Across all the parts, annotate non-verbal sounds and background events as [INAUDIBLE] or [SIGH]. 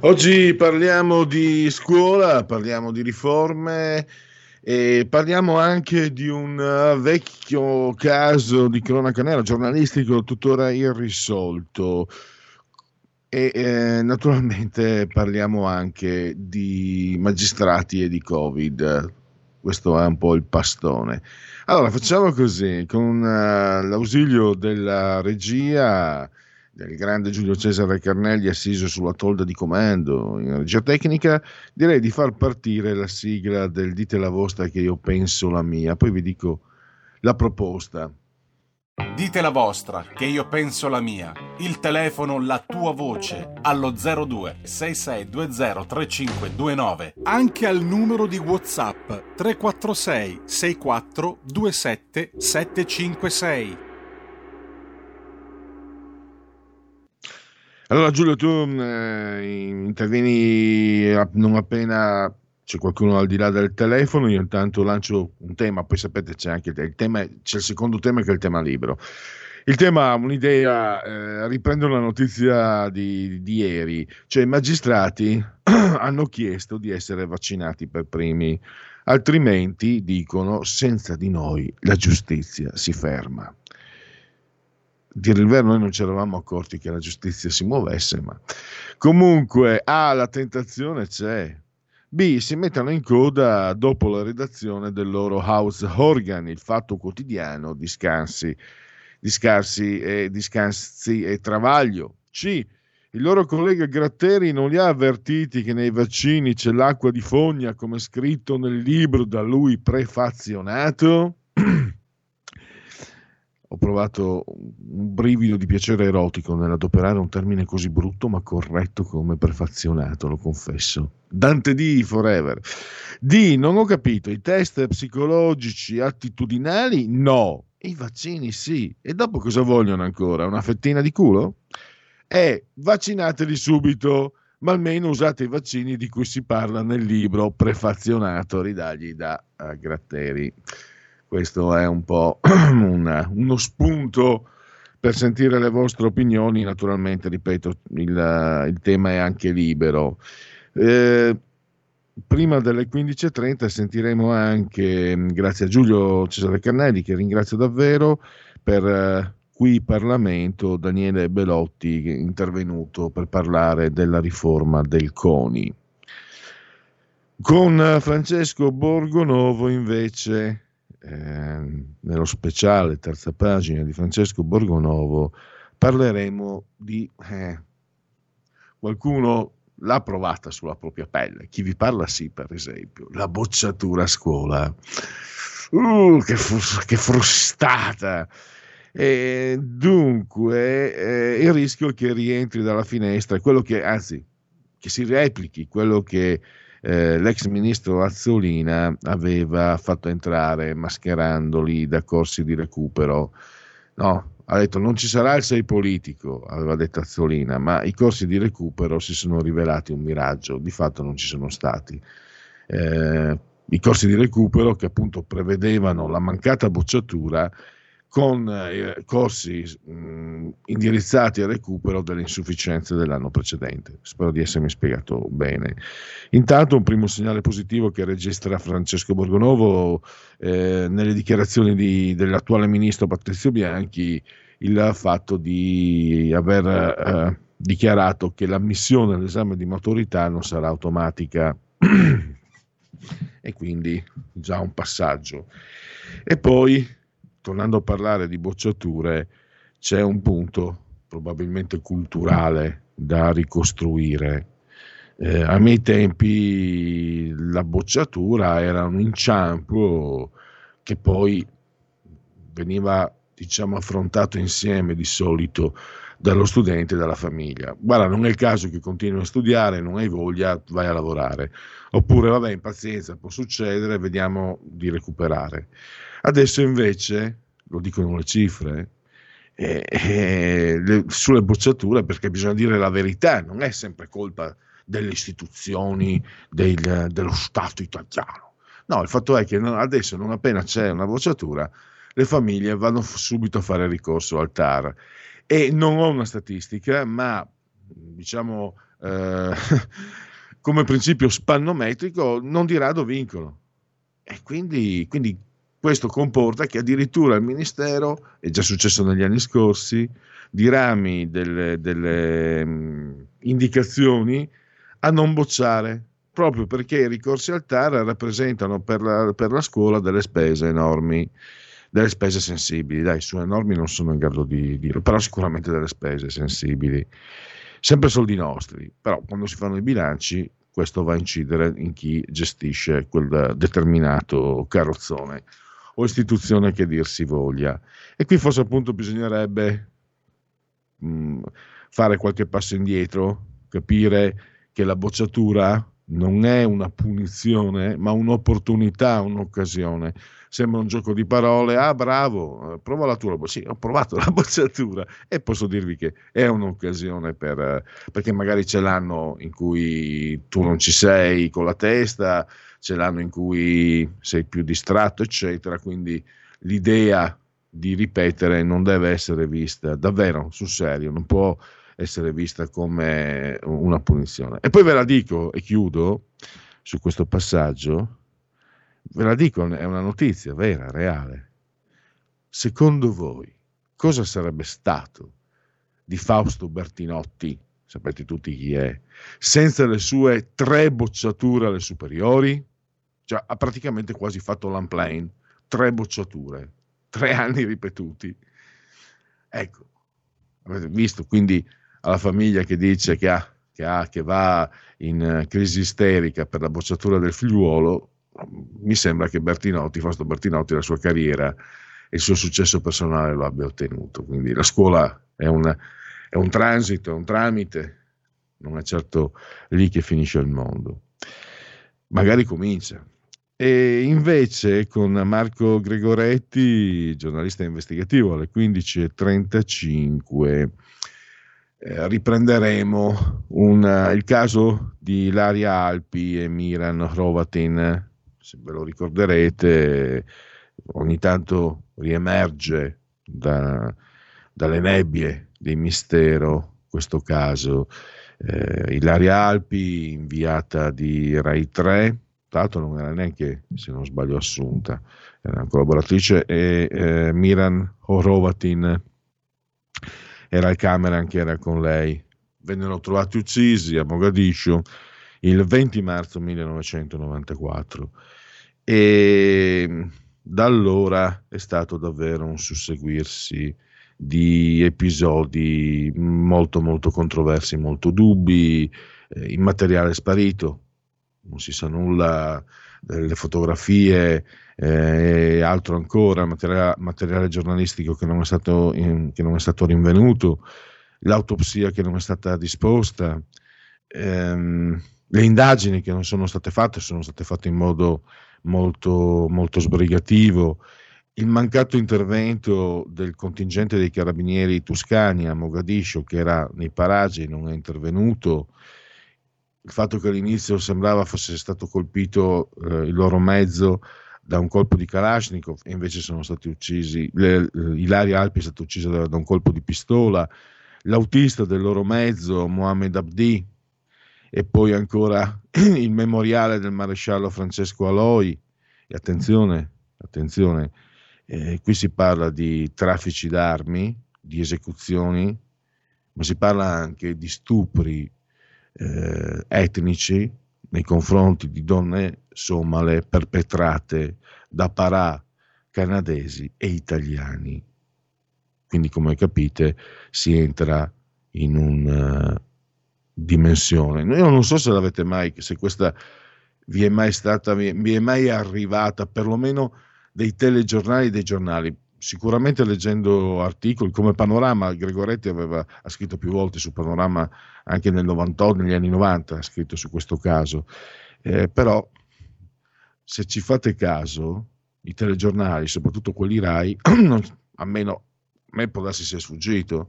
Oggi parliamo di scuola, parliamo di riforme e parliamo anche di un vecchio caso di cronaca nera giornalistico tuttora irrisolto. E eh, naturalmente parliamo anche di magistrati e di Covid. Questo è un po' il pastone. Allora, facciamo così, con uh, l'ausilio della regia del grande Giulio Cesare Carnelli assiso sulla tolda di comando in regia tecnica, direi di far partire la sigla del dite la vostra che io penso la mia, poi vi dico la proposta. Dite la vostra, che io penso la mia. Il telefono, la tua voce, allo 02 6620 3529. Anche al numero di WhatsApp 346 64 27 756. Allora Giulio, tu eh, intervieni non appena c'è qualcuno al di là del telefono, io intanto lancio un tema, poi sapete c'è anche il tema, c'è il secondo tema che è il tema libero. Il tema, un'idea, eh, riprendo la notizia di, di, ieri, cioè i magistrati [CLEARS THROAT] hanno chiesto di essere vaccinati per primi, altrimenti, dicono, senza di noi la giustizia si ferma dire il vero, noi non ci eravamo accorti che la giustizia si muovesse, ma comunque A, la tentazione c'è. B, si mettono in coda dopo la redazione del loro House Organ, il fatto quotidiano di scansi, di scarsi e, di scansi e travaglio. C, il loro collega Gratteri non li ha avvertiti che nei vaccini c'è l'acqua di fogna, come scritto nel libro da lui prefazionato? Ho provato un brivido di piacere erotico nell'adoperare un termine così brutto ma corretto come perfezionato, lo confesso. Dante D forever. D, non ho capito, i test psicologici attitudinali no, i vaccini sì. E dopo cosa vogliono ancora? Una fettina di culo? Eh, vaccinatevi subito, ma almeno usate i vaccini di cui si parla nel libro prefazionato, ridagli da uh, Gratteri. Questo è un po' [CLEARS THROAT] una, uno spunto per sentire le vostre opinioni. Naturalmente, ripeto, il, il tema è anche libero. Eh, prima delle 15.30 sentiremo anche, grazie a Giulio Cesare Cannelli, che ringrazio davvero, per eh, qui Parlamento Daniele Belotti, intervenuto per parlare della riforma del CONI. Con Francesco Borgonovo invece eh, nello speciale terza pagina di Francesco Borgonovo parleremo di eh, qualcuno l'ha provata sulla propria pelle. Chi vi parla sì, per esempio, la bocciatura a scuola. Uh, che, fu- che frustata! E dunque, eh, il rischio che rientri dalla finestra, quello che, anzi, che si replichi quello che eh, l'ex ministro Azzolina aveva fatto entrare mascherandoli da corsi di recupero. No, ha detto non ci sarà il 6 politico, aveva detto Azzolina, ma i corsi di recupero si sono rivelati un miraggio, di fatto non ci sono stati. Eh, I corsi di recupero che appunto prevedevano la mancata bocciatura con eh, corsi mh, indirizzati al recupero delle insufficienze dell'anno precedente. Spero di essermi spiegato bene. Intanto un primo segnale positivo che registra Francesco Borgonovo eh, nelle dichiarazioni di, dell'attuale ministro Patrizio Bianchi, il fatto di aver eh, dichiarato che l'ammissione all'esame di maturità non sarà automatica [CLEARS THROAT] e quindi già un passaggio. E poi tornando a parlare di bocciature, c'è un punto probabilmente culturale da ricostruire. Eh, a miei tempi la bocciatura era un inciampo che poi veniva diciamo affrontato insieme di solito dallo studente e dalla famiglia. Guarda, non è il caso che continui a studiare, non hai voglia, vai a lavorare. Oppure, vabbè, in pazienza, può succedere, vediamo di recuperare. Adesso invece, lo dicono le cifre, eh, eh, le, sulle bocciature, perché bisogna dire la verità, non è sempre colpa delle istituzioni, del, dello Stato italiano. No, il fatto è che adesso, non appena c'è una bocciatura, le famiglie vanno subito a fare ricorso al TAR e non ho una statistica, ma diciamo eh, [LAUGHS] come principio spannometrico non di rado vincono. E quindi, quindi questo comporta che addirittura il Ministero, è già successo negli anni scorsi, dirami delle, delle um, indicazioni a non bocciare, proprio perché i ricorsi al TAR rappresentano per la, per la scuola delle spese enormi delle spese sensibili, dai, su enormi non sono in grado di dirlo, però sicuramente delle spese sensibili, sempre soldi nostri, però quando si fanno i bilanci questo va a incidere in chi gestisce quel determinato carrozzone o istituzione che dir si voglia. E qui forse appunto bisognerebbe mh, mm, fare qualche passo indietro, capire che la bocciatura non è una punizione, ma un'opportunità, un'occasione sembra un gioco di parole, ah bravo, eh, prova la tua, sì, ho provato [LAUGHS] la bocciatura. E posso dirvi che è un'occasione per, eh, perché magari c'è l'anno in cui tu non ci sei con la testa, c'è l'anno in cui sei più distratto, eccetera, quindi l'idea di ripetere non deve essere vista davvero sul serio, non può essere vista come una punizione. E poi ve la dico e chiudo su questo passaggio ve la dico, è una notizia vera, reale. Secondo voi, cosa sarebbe stato di Fausto Bertinotti, sapete tutti chi è, senza le sue tre bocciature alle superiori? Cioè, ha praticamente quasi fatto l'unplane, tre bocciature, tre anni ripetuti. Ecco, avete visto, quindi alla famiglia che dice che, ha, che, ha, che va in crisi isterica per la bocciatura del figliuolo, mi sembra che Bertinotti, Fausto Bertinotti, la sua carriera e il suo successo personale lo abbia ottenuto. Quindi la scuola è un, è un transito, è un tramite, non è certo lì che finisce il mondo. Magari comincia. E invece con Marco Gregoretti, giornalista investigativo, alle 15.35 eh, riprenderemo un, il caso di Ilaria Alpi e Miran Hrovatin, se ve lo ricorderete, ogni tanto riemerge da, dalle nebbie di mistero questo caso. Eh, Ilaria Alpi, inviata di Rai 3, tra l'altro non era neanche, se non sbaglio, assunta, era una collaboratrice, e eh, Miran Horovatin era il cameraman che era con lei. Vennero trovati uccisi a Mogadiscio il 20 marzo 1994 e da allora è stato davvero un susseguirsi di episodi molto molto controversi, molto dubbi, eh, il materiale sparito, non si sa nulla, delle fotografie eh, e altro ancora, materiale, materiale giornalistico che non, stato, in, che non, è stato, rinvenuto, l'autopsia che non è stata disposta, ehm, le indagini che non sono state fatte sono state fatte in modo molto, molto sbrigativo. Il mancato intervento del contingente dei carabinieri toscani a Mogadiscio, che era nei paraggi, non è intervenuto. Il fatto che all'inizio sembrava fosse stato colpito eh, il loro mezzo da un colpo di Kalashnikov e invece sono stati uccisi, le, Ilaria Alpi è stata uccisa da, da un colpo di pistola, l'autista del loro mezzo, Mohamed Abdi, e poi ancora [CLEARS THROAT] il memoriale del maresciallo Francesco Aloi. E attenzione, attenzione, eh, qui si parla di traffici d'armi, di esecuzioni, ma si parla anche di stupri eh, etnici nei confronti di donne somale perpetrate da Parà, canadesi e italiani. Quindi, come capite, si entra in una uh, dimensione. Io non so se l'avete mai, se questa vi è mai stata, vi è mai arrivata, perlomeno dei telegiornali, dei giornali. Sicuramente leggendo articoli come Panorama, Gregoretti aveva, ha scritto più volte su Panorama anche nel 98, negli anni 90, ha scritto su questo caso. Eh, però, se ci fate caso, i telegiornali, soprattutto quelli RAI, [CLEARS THROAT] non, almeno a me può darsi sia sfuggito,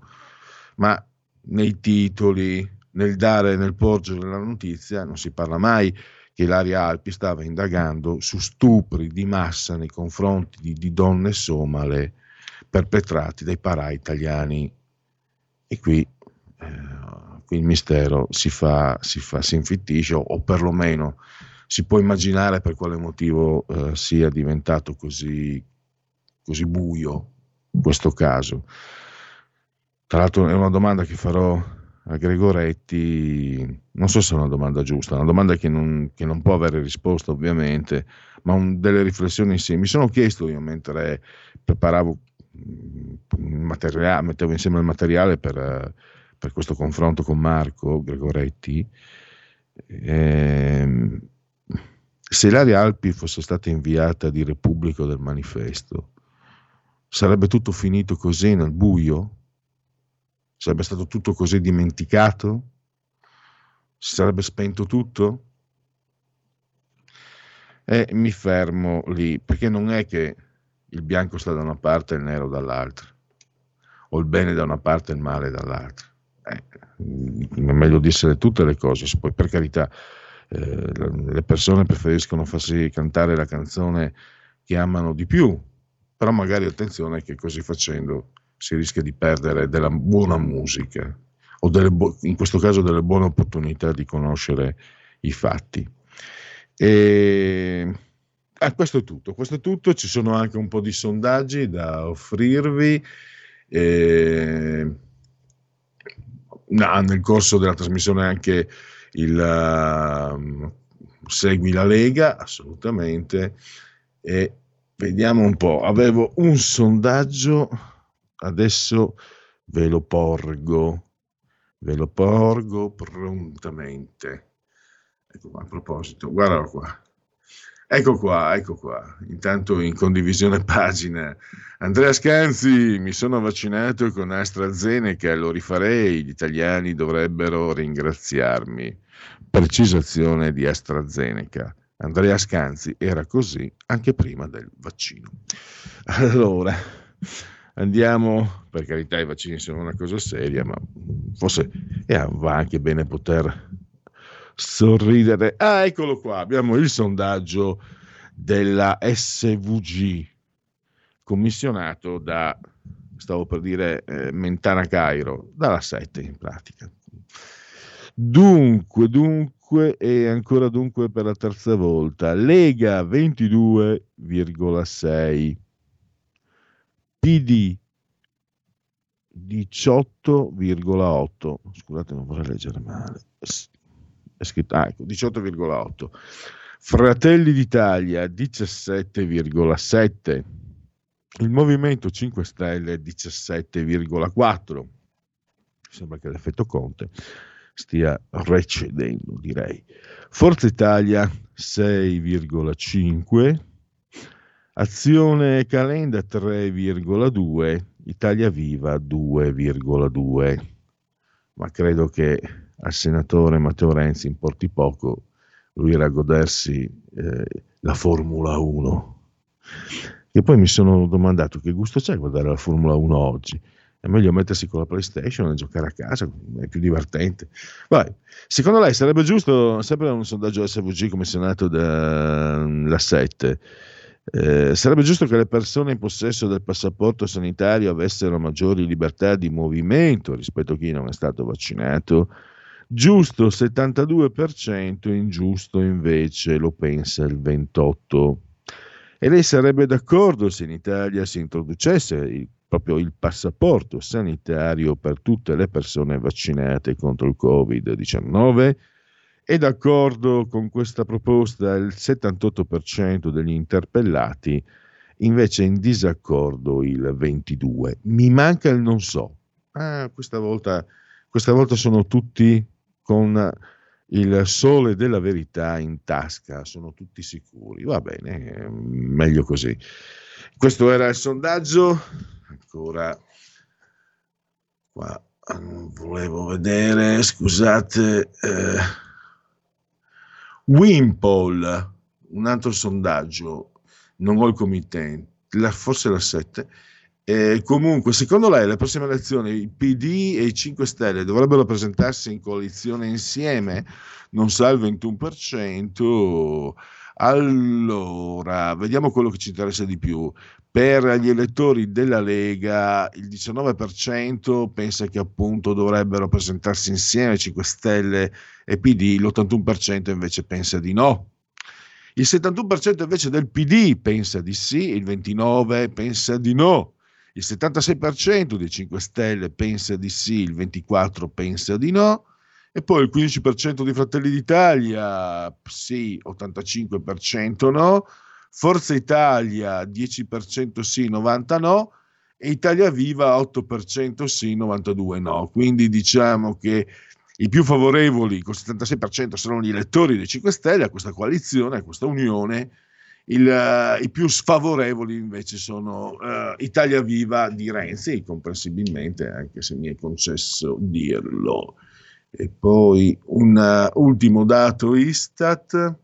ma nei titoli, nel dare, nel porgere la notizia, non si parla mai che Ilaria Alpi stava indagando su stupri di massa nei confronti di, di donne somale perpetrati dai parà italiani. E qui, eh, qui il mistero si, fa, si, fa, si infittisce, o, o, perlomeno si può immaginare per quale motivo eh, sia diventato così, così buio questo caso. Tra l'altro è una domanda che farò a Gregoretti, non so se è una domanda giusta, una domanda che non, che non può avere risposta ovviamente, ma un, delle riflessioni insieme. Mi sono chiesto io mentre preparavo mm, il materiale, mettevo insieme il materiale per, per questo confronto con Marco Gregoretti, eh, se Ilaria Alpi fosse stata inviata di Repubblico del Manifesto, sarebbe tutto finito così nel buio? Sarebbe stato tutto così dimenticato? Si sarebbe spento tutto? E mi fermo lì, perché non è che il bianco sta da una parte e il nero dall'altra, o il bene da una parte e il male dall'altra. Eh, è meglio dirsi tutte le cose, poi per carità eh, le persone preferiscono farsi cantare la canzone che amano di più, però magari attenzione che così facendo si rischia di perdere della buona musica o bo- in questo caso delle buone opportunità di conoscere i fatti. E... Ah, questo è tutto, questo è tutto, ci sono anche un po' di sondaggi da offrirvi. E... No, nel corso della trasmissione anche il uh, Segui la Lega, assolutamente, e vediamo un po', avevo un sondaggio adesso ve lo porgo, ve lo porgo prontamente. Ecco qua, a proposito, guardalo qua. Ecco qua, ecco qua. Intanto in condivisione [LAUGHS] pagina. Andrea Scanzi, mi sono vaccinato con AstraZeneca, lo rifarei, gli italiani dovrebbero ringraziarmi. Precisazione di AstraZeneca. Andrea Scanzi era così anche prima del vaccino. Allora, andiamo, per carità i vaccini sono una cosa seria, ma forse eh, va anche bene poter sorridere. Ah, eccolo qua, abbiamo il sondaggio della SVG, commissionato da, stavo per dire, eh, Mentana Cairo, dalla 7 in pratica. Dunque, dunque, e ancora dunque per la terza volta, Lega 22,6 PD 18,8. Scusate, non vorrei leggere male. È scritto, ah, ecco, 18,8. Fratelli d'Italia 17,7. Il Movimento 5 Stelle 17,4. Sembra che l'effetto Conte stia recedendo, direi. Forza Italia 6,5 Azione Calenda 3,2, Italia Viva 2,2. Ma credo che al senatore Matteo Renzi importi poco lui era a godersi eh, la Formula 1. E poi mi sono domandato che gusto c'è guardare la Formula 1 oggi. È meglio mettersi con la PlayStation e giocare a casa, è più divertente. Vai. Secondo lei sarebbe giusto, sempre un sondaggio SVG commissionato dalla 7, eh, sarebbe giusto che le persone in possesso del passaporto sanitario avessero maggiori libertà di movimento rispetto a chi non è stato vaccinato. Giusto 72%, ingiusto invece lo pensa il 28%. E lei sarebbe d'accordo se in Italia si introducesse il, proprio il passaporto sanitario per tutte le persone vaccinate contro il Covid-19? È d'accordo con questa proposta il 78% degli interpellati invece in disaccordo il 22. Mi manca il non so. Ah, questa volta, questa volta sono tutti con il sole della verità in tasca, sono tutti sicuri. Va bene, meglio così. Questo era il sondaggio. Ancora qua volevo vedere, scusate. Eh, Wimpole, un altro sondaggio, non ho il committente, la, forse la 7. Eh, comunque, secondo lei, le prossime elezioni, il PD e i 5 Stelle dovrebbero presentarsi in coalizione insieme? Non sa il 21%. Allora, vediamo quello che ci interessa di più. Per gli elettori della Lega il 19% pensa che appunto dovrebbero presentarsi insieme 5 Stelle e PD, l'81% invece pensa di no. Il 71% invece del PD pensa di sì, il 29% pensa di no. Il 76% dei 5 Stelle pensa di sì, il 24% pensa di no. E poi il 15% di Fratelli d'Italia, sì, 85% no Forza Italia 10% sì, 90 no e Italia Viva 8% sì, 92 no. Quindi diciamo che i più favorevoli col 76% sono gli elettori dei 5 Stelle a questa coalizione, a questa unione. Il, uh, I più sfavorevoli invece sono uh, Italia Viva di Renzi, comprensibilmente, anche se mi è concesso dirlo. E poi un uh, ultimo dato Istat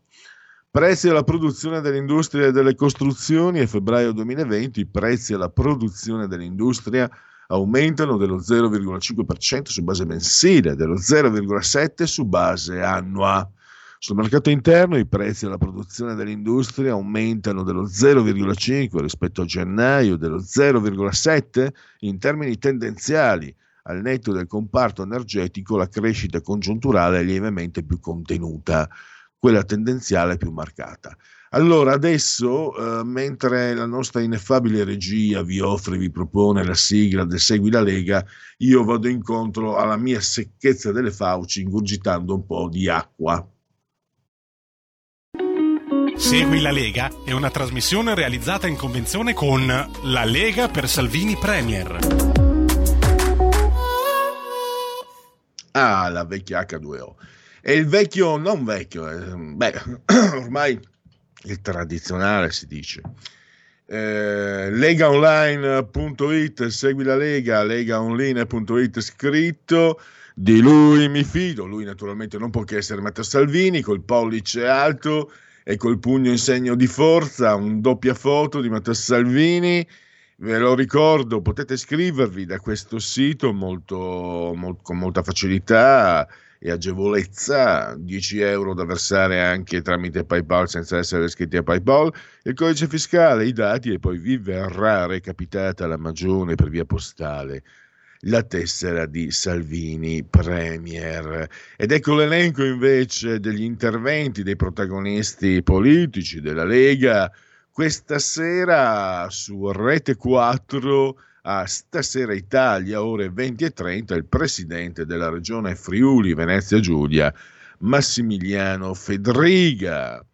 Prezzi alla produzione dell'industria e delle costruzioni a febbraio 2020 i prezzi alla produzione dell'industria aumentano dello 0,5% su base mensile e dello 0,7% su base annua. Sul mercato interno i prezzi alla produzione dell'industria aumentano dello 0,5 rispetto a gennaio, dello 0,7 in termini tendenziali. Al netto del comparto energetico la crescita congiunturale è lievemente più contenuta quella tendenziale più marcata. Allora, adesso, eh, mentre la nostra ineffabile regia vi offre, vi propone la sigla del Segui la Lega, io vado incontro alla mia secchezza delle fauci ingurgitando un po' di acqua. Segui la Lega è una trasmissione realizzata in convenzione con La Lega per Salvini Premier. Ah, la vecchia H2O. E il vecchio, non vecchio, eh, beh, [CLEARS THROAT] ormai il tradizionale si dice. Eh, legaonline.it, segui la Lega, legaonline.it scritto, di lui mi fido, lui naturalmente non può che essere Matteo Salvini, col pollice alto e col pugno in segno di forza, un doppia foto di Matteo Salvini, ve lo ricordo, potete iscrivervi da questo sito molto, molto, con molta facilità, e agevolezza, 10 euro da versare anche tramite PayPal senza essere iscritti a PayPal, il codice fiscale, i dati e poi vi verrà recapitata la magione per via postale la tessera di Salvini Premier. Ed ecco l'elenco invece degli interventi dei protagonisti politici della Lega questa sera su Rete 4 a Stasera Italia, ore 20 e 30, il presidente della regione Friuli Venezia Giulia, Massimiliano Fedriga.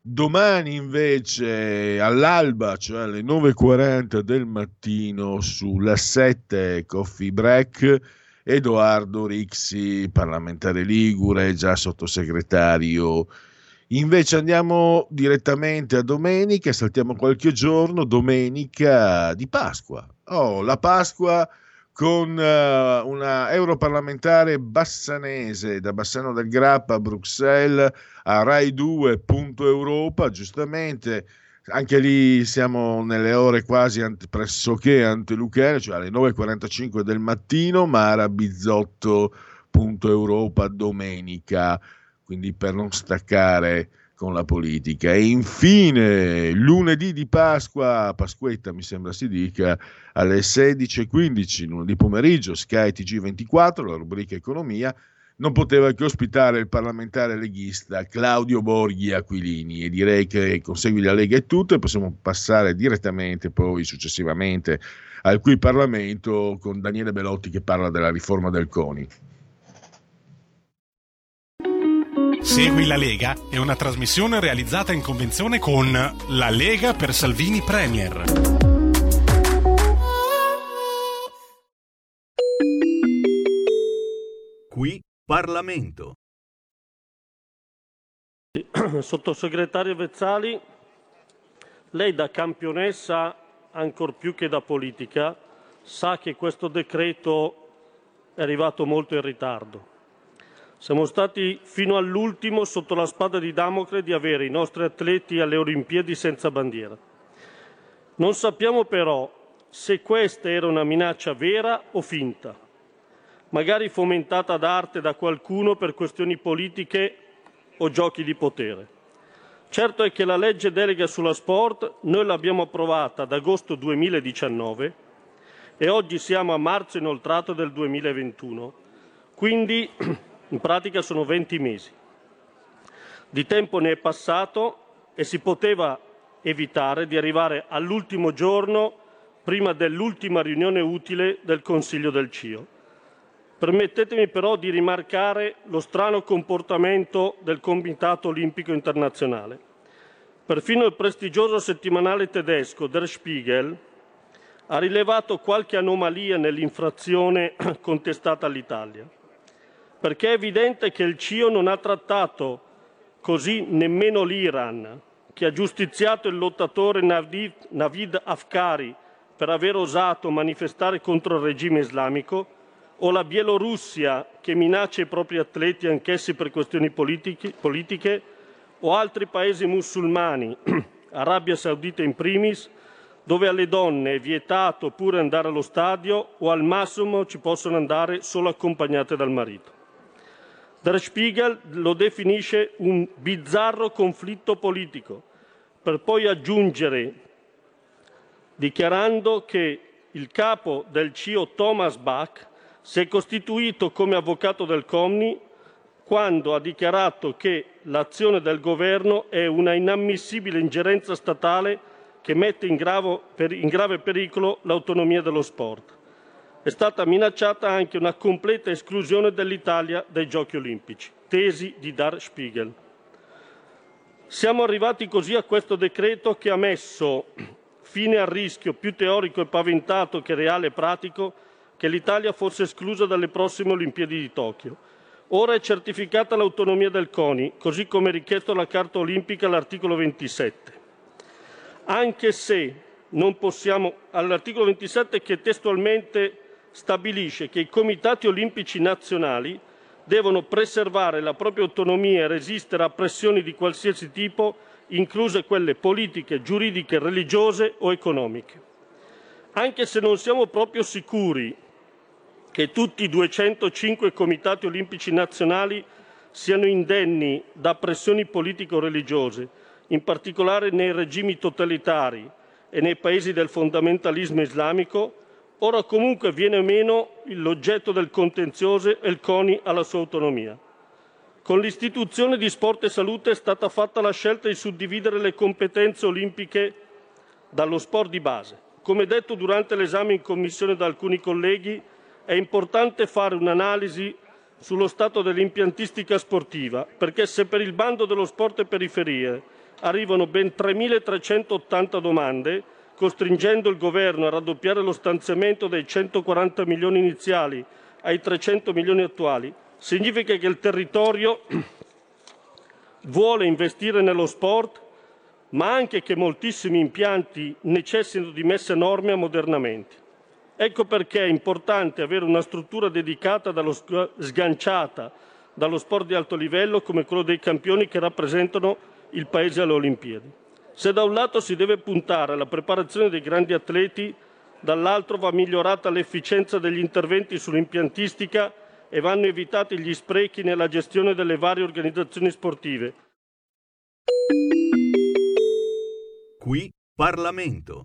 Domani invece all'alba, cioè alle 9.40 del mattino, sulla 7 Coffee Break, Edoardo Rixi, parlamentare ligure, già sottosegretario Invece andiamo direttamente a domenica, saltiamo qualche giorno, domenica di Pasqua. Oh, la Pasqua con uh, una europarlamentare bassanese da Bassano del Grappa a Bruxelles a Rai 2 punto Europa, giustamente anche lì siamo nelle ore quasi ante, pressoché anteluchere, cioè alle 9.45 del mattino, Mara Bizzotto punto Europa domenica quindi per non staccare con la politica. E infine, lunedì di Pasqua, Pasquetta mi sembra si dica, alle 16.15, lunedì pomeriggio, Sky TG24, la rubrica Economia, non poteva che ospitare il parlamentare leghista Claudio Borghi Aquilini e direi che consegui la Lega e tutto e possiamo passare direttamente poi successivamente al qui Parlamento con Daniele Belotti che parla della riforma del CONI. Segui la Lega è una trasmissione realizzata in convenzione con La Lega per Salvini Premier. Qui Parlamento. [COUGHS] Sottosegretario Vezzali, lei da campionessa ancor più che da politica sa che questo decreto è arrivato molto in ritardo. Siamo stati fino all'ultimo sotto la spada di Damocle di avere i nostri atleti alle Olimpiadi senza bandiera. Non sappiamo però se questa era una minaccia vera o finta, magari fomentata d'arte da qualcuno per questioni politiche o giochi di potere. Certo è che la legge delega sulla sport noi l'abbiamo approvata ad agosto 2019 e oggi siamo a marzo inoltrato del 2021. Quindi [CLEARS THROAT] in pratica sono 20 mesi. Di tempo ne è passato e si poteva evitare di arrivare all'ultimo giorno prima dell'ultima riunione utile del Consiglio del CIO. Permettetemi però di rimarcare lo strano comportamento del Comitato Olimpico Internazionale. Perfino il prestigioso settimanale tedesco Der Spiegel ha rilevato qualche anomalia nell'infrazione [CLEARS THROAT] contestata all'Italia perché è evidente che il CIO non ha trattato così nemmeno l'Iran, che ha giustiziato il lottatore Navid Afkari per aver osato manifestare contro il regime islamico, o la Bielorussia che minaccia i propri atleti anch'essi per questioni politiche, politiche o altri paesi musulmani, [CLEARS THROAT] Arabia Saudita in primis, dove alle donne è vietato pure andare allo stadio o al massimo ci possono andare solo accompagnate dal marito. Der Spiegel lo definisce un bizzarro conflitto politico, per poi aggiungere, dichiarando che il capo del CIO Thomas Bach si è costituito come avvocato del Comni quando ha dichiarato che l'azione del governo è una inammissibile ingerenza statale che mette in, grave pericolo l'autonomia dello sport è stata minacciata anche una completa esclusione dell'Italia dai Giochi olimpici, tesi di Der Spiegel. Siamo arrivati così a questo decreto che ha messo fine al rischio più teorico e paventato che reale e pratico che l'Italia fosse esclusa dalle prossime Olimpiadi di Tokyo. Ora è certificata l'autonomia del CONI, così come richiesto dalla Carta Olimpica all'articolo 27. Anche se non possiamo, all'articolo 27 che testualmente stabilisce che i comitati olimpici nazionali devono preservare la propria autonomia e resistere a pressioni di qualsiasi tipo, incluse quelle politiche, giuridiche, religiose o economiche. Anche se non siamo proprio sicuri che tutti i 205 comitati olimpici nazionali siano indenni da pressioni politiche o religiose, in particolare nei regimi totalitari e nei paesi del fondamentalismo islamico, Ora comunque viene meno l'oggetto del contenzioso e il CONI alla sua autonomia. Con l'istituzione di Sport e Salute è stata fatta la scelta di suddividere le competenze olimpiche dallo sport di base. Come detto durante l'esame in commissione da alcuni colleghi, è importante fare un'analisi sullo stato dell'impiantistica sportiva, perché se per il bando dello sport e periferie arrivano ben 3.380 domande, costringendo il Governo a raddoppiare lo stanziamento dai 140 milioni iniziali ai 300 milioni attuali, significa che il territorio [CLEARS THROAT] vuole investire nello sport, ma anche che moltissimi impianti necessitano di messe a norme e ammodernamenti. Ecco perché è importante avere una struttura dedicata dallo, sganciata dallo sport di alto livello come quello dei campioni che rappresentano il Paese alle Olimpiadi. Se da un lato si deve puntare alla preparazione dei grandi atleti, dall'altro va migliorata l'efficienza degli interventi sull'impiantistica e vanno evitati gli sprechi nella gestione delle varie organizzazioni sportive. Qui Parlamento.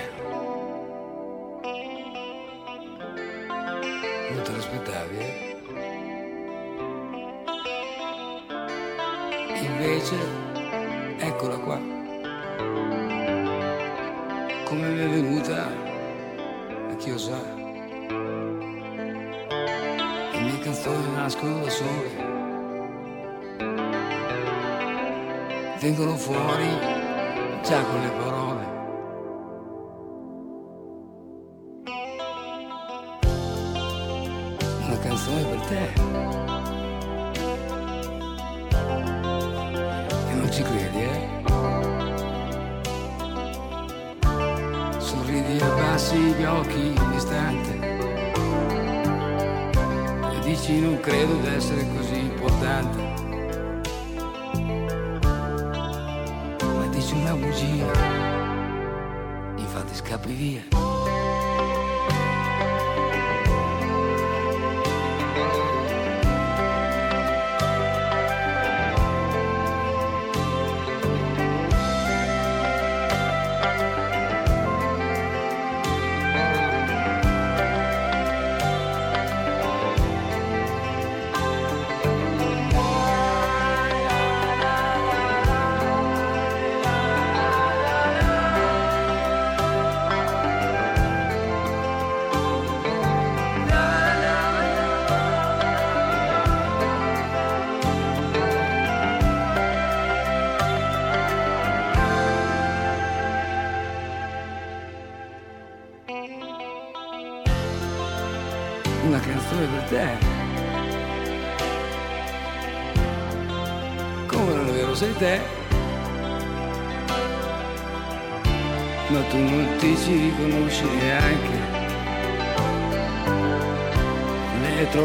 Eh? Invece, eccola qua. Come mi è venuta, a chi lo sa. Le mie canzoni nascono da sole. Vengono fuori già con le parole. Ci credi, eh? Sorridi e abbassi gli occhi un istante. E dici non credo d'essere così importante. Ma dici una bugia. Infatti scappi via.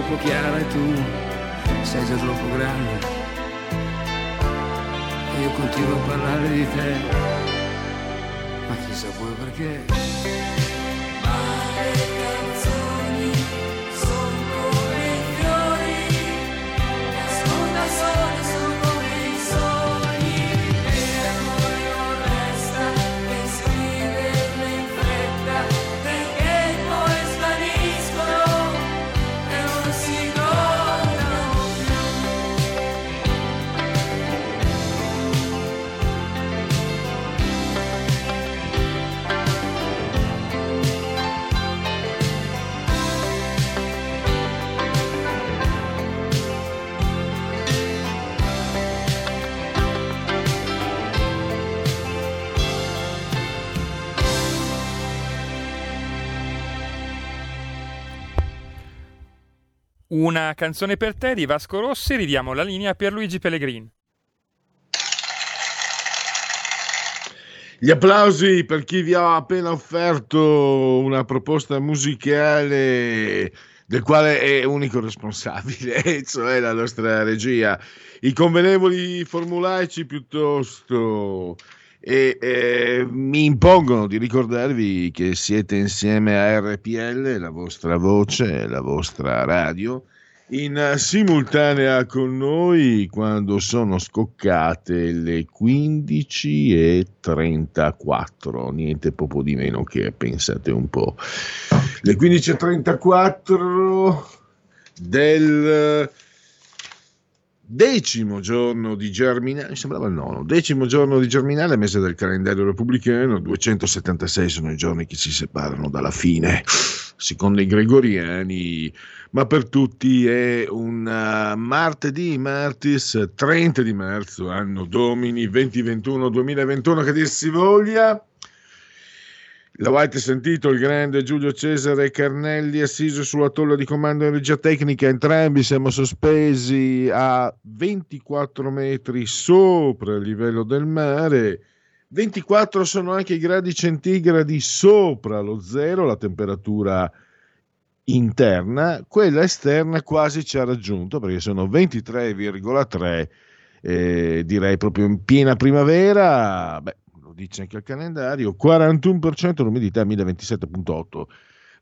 Troppo chiara e tu sei già troppo grande. Io continuo a parlare di te. Ma chissà poi perché. Una canzone per te di Vasco Rossi, ridiamo la linea per Luigi Pellegrini. Gli applausi per chi vi ha appena offerto una proposta musicale del quale è unico responsabile, [LAUGHS] cioè la nostra regia. I convenevoli formulaici piuttosto e eh, mi impongono di ricordarvi che siete insieme a RPL, la vostra voce, la vostra radio, in simultanea con noi quando sono scoccate le 15.34, niente poco di meno che pensate un po'. Le 15.34 del decimo giorno di Germinale, mi sembrava il nono, decimo giorno di Germinale, mese del calendario repubblicano, 276 sono i giorni che ci separano dalla fine. secondo i gregoriani, ma per tutti è un uh, martedì, martis 30 di marzo, anno domini 2021-2021, che dir si voglia. L'avete sentito il grande Giulio Cesare Carnelli assiso sulla tolla di comando in regia tecnica, entrambi siamo sospesi a 24 metri sopra il livello del mare, 24 sono anche i gradi centigradi sopra lo zero, la temperatura interna, quella esterna quasi ci ha raggiunto perché sono 23,3, eh, direi proprio in piena primavera, beh, dice anche il calendario, 41% l'umidità 1027.8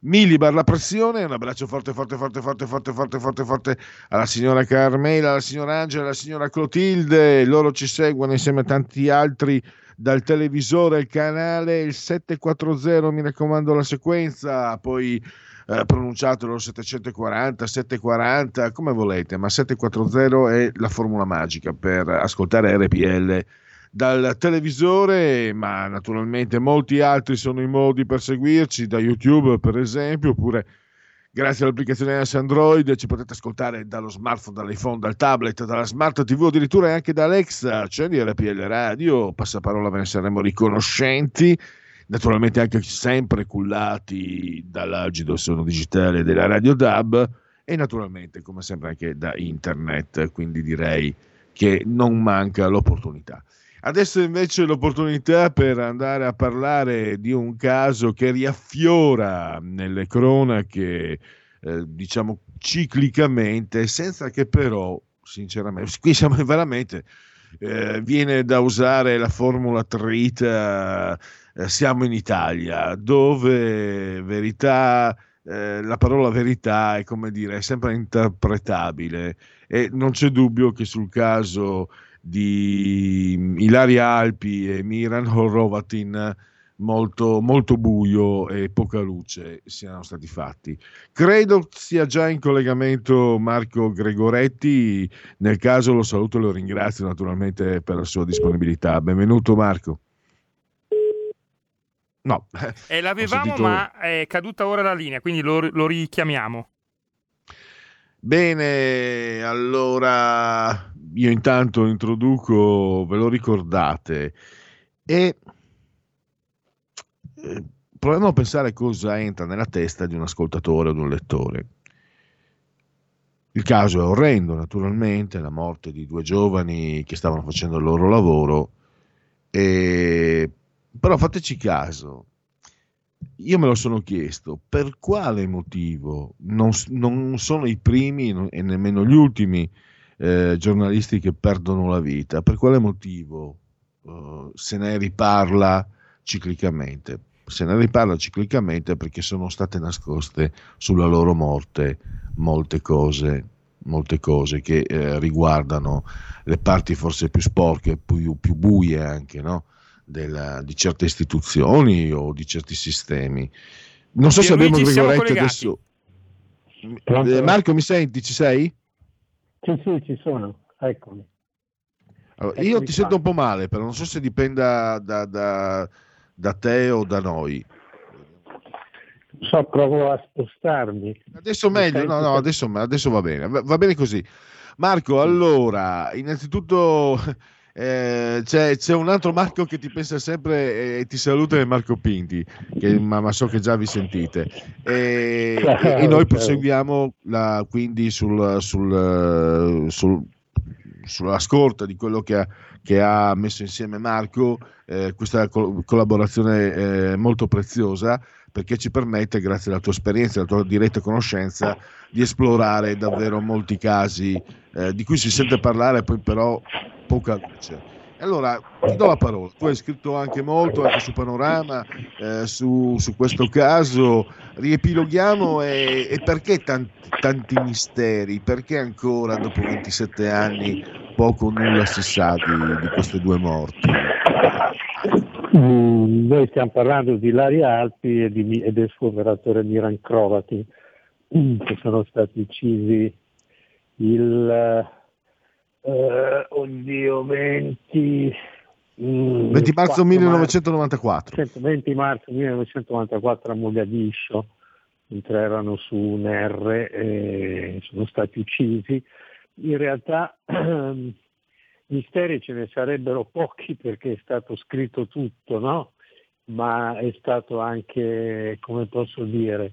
millibar la pressione. Un abbraccio forte, forte, forte, forte, forte, forte, forte, forte alla signora Carmela, alla signora Angela, alla signora Clotilde. Loro ci seguono insieme a tanti altri dal televisore, il canale il 740, mi raccomando la sequenza, poi eh, pronunciatelo 740, 740, come volete, ma 740 è la formula magica per ascoltare RPL dal televisore, ma naturalmente molti altri sono i modi per seguirci, da YouTube per esempio, oppure grazie all'applicazione S Android ci potete ascoltare dallo smartphone, dall'iPhone, dal tablet, dalla smart TV, addirittura anche da Alexa, accendi RPL Radio, passaparola ve ne saremo riconoscenti, naturalmente anche sempre cullati dall'agido suono digitale della Radio DAB e naturalmente come sempre anche da internet, quindi direi che non manca l'opportunità. Adesso invece l'opportunità per andare a parlare di un caso che riaffiora nelle cronache, eh, diciamo ciclicamente, senza che però, sinceramente, [LAUGHS] qui siamo veramente, eh, viene da usare la formula trita, eh, siamo in Italia, dove verità... Eh, la parola verità è come dire, è sempre interpretabile. E non c'è dubbio che sul caso di Ilaria Alpi e Miran Horovatin molto, molto buio e poca luce siano stati fatti. Credo sia già in collegamento Marco Gregoretti, nel caso lo saluto e lo ringrazio naturalmente per la sua disponibilità. Benvenuto Marco. No. [LAUGHS] Eh, l'avevamo sentito... ma è caduta ora la linea, quindi lo, lo richiamiamo. Bene, allora io intanto introduco, ve lo ricordate, e eh, proviamo a pensare cosa entra nella testa di un ascoltatore o di un lettore. Il caso è orrendo, naturalmente, la morte di due giovani che stavano facendo il loro lavoro, e... però fateci caso, io me lo sono chiesto, per quale motivo non, non sono i primi e nemmeno gli ultimi eh, giornalisti che perdono la vita? Per quale motivo uh, se ne riparla ciclicamente? Se ne riparla ciclicamente perché sono state nascoste sulla loro morte molte cose, molte cose che eh, riguardano le parti forse più sporche, più, più buie anche, no? della, di certe istituzioni o di certi sistemi. Non so se abbiamo Gregoretti adesso. Eh, Marco, mi senti? Ci sei? Sì, sì, ci sono, eccomi. Allora, io ti sento un po' male, però non so se dipenda da, da, da te o da noi. So, provo a spostarmi. Adesso meglio, no, no, adesso, adesso va bene, va, va bene così. Marco, allora, innanzitutto eh, c'è, c'è, un altro Marco che ti pensa sempre e ti saluta, è Marco Pinti, che, ma, ma, so che già vi sentite. E, e, e noi [LAUGHS] proseguiamo la, quindi sul, sul, sul, sulla scorta di quello che ha, che ha messo insieme Marco, eh, questa col- collaborazione eh, molto preziosa perché ci permette, grazie alla tua esperienza alla tua diretta conoscenza, di esplorare davvero molti casi eh, di cui si sente parlare, poi però poca luce. Allora, ti do la parola. Tu hai scritto anche molto anche su Panorama, eh, su, su, questo caso. Riepiloghiamo e, e perché tanti, tanti, misteri? Perché ancora dopo 27 anni poco o nulla si sa di, di queste due morti? Mm, noi stiamo parlando di Laria Alpi e, di, e del suo operatore Miran Krovati, mm, [CLEARS THROAT] che sono stati uccisi il eh, oddio, 20... 20 marzo 1994. 20 marzo 1994 a Mogadiscio, mentre erano su un R e sono stati uccisi. In realtà [CLEARS THROAT] misteri ce ne sarebbero pochi perché è stato scritto tutto, no? ma è stato anche, come posso dire,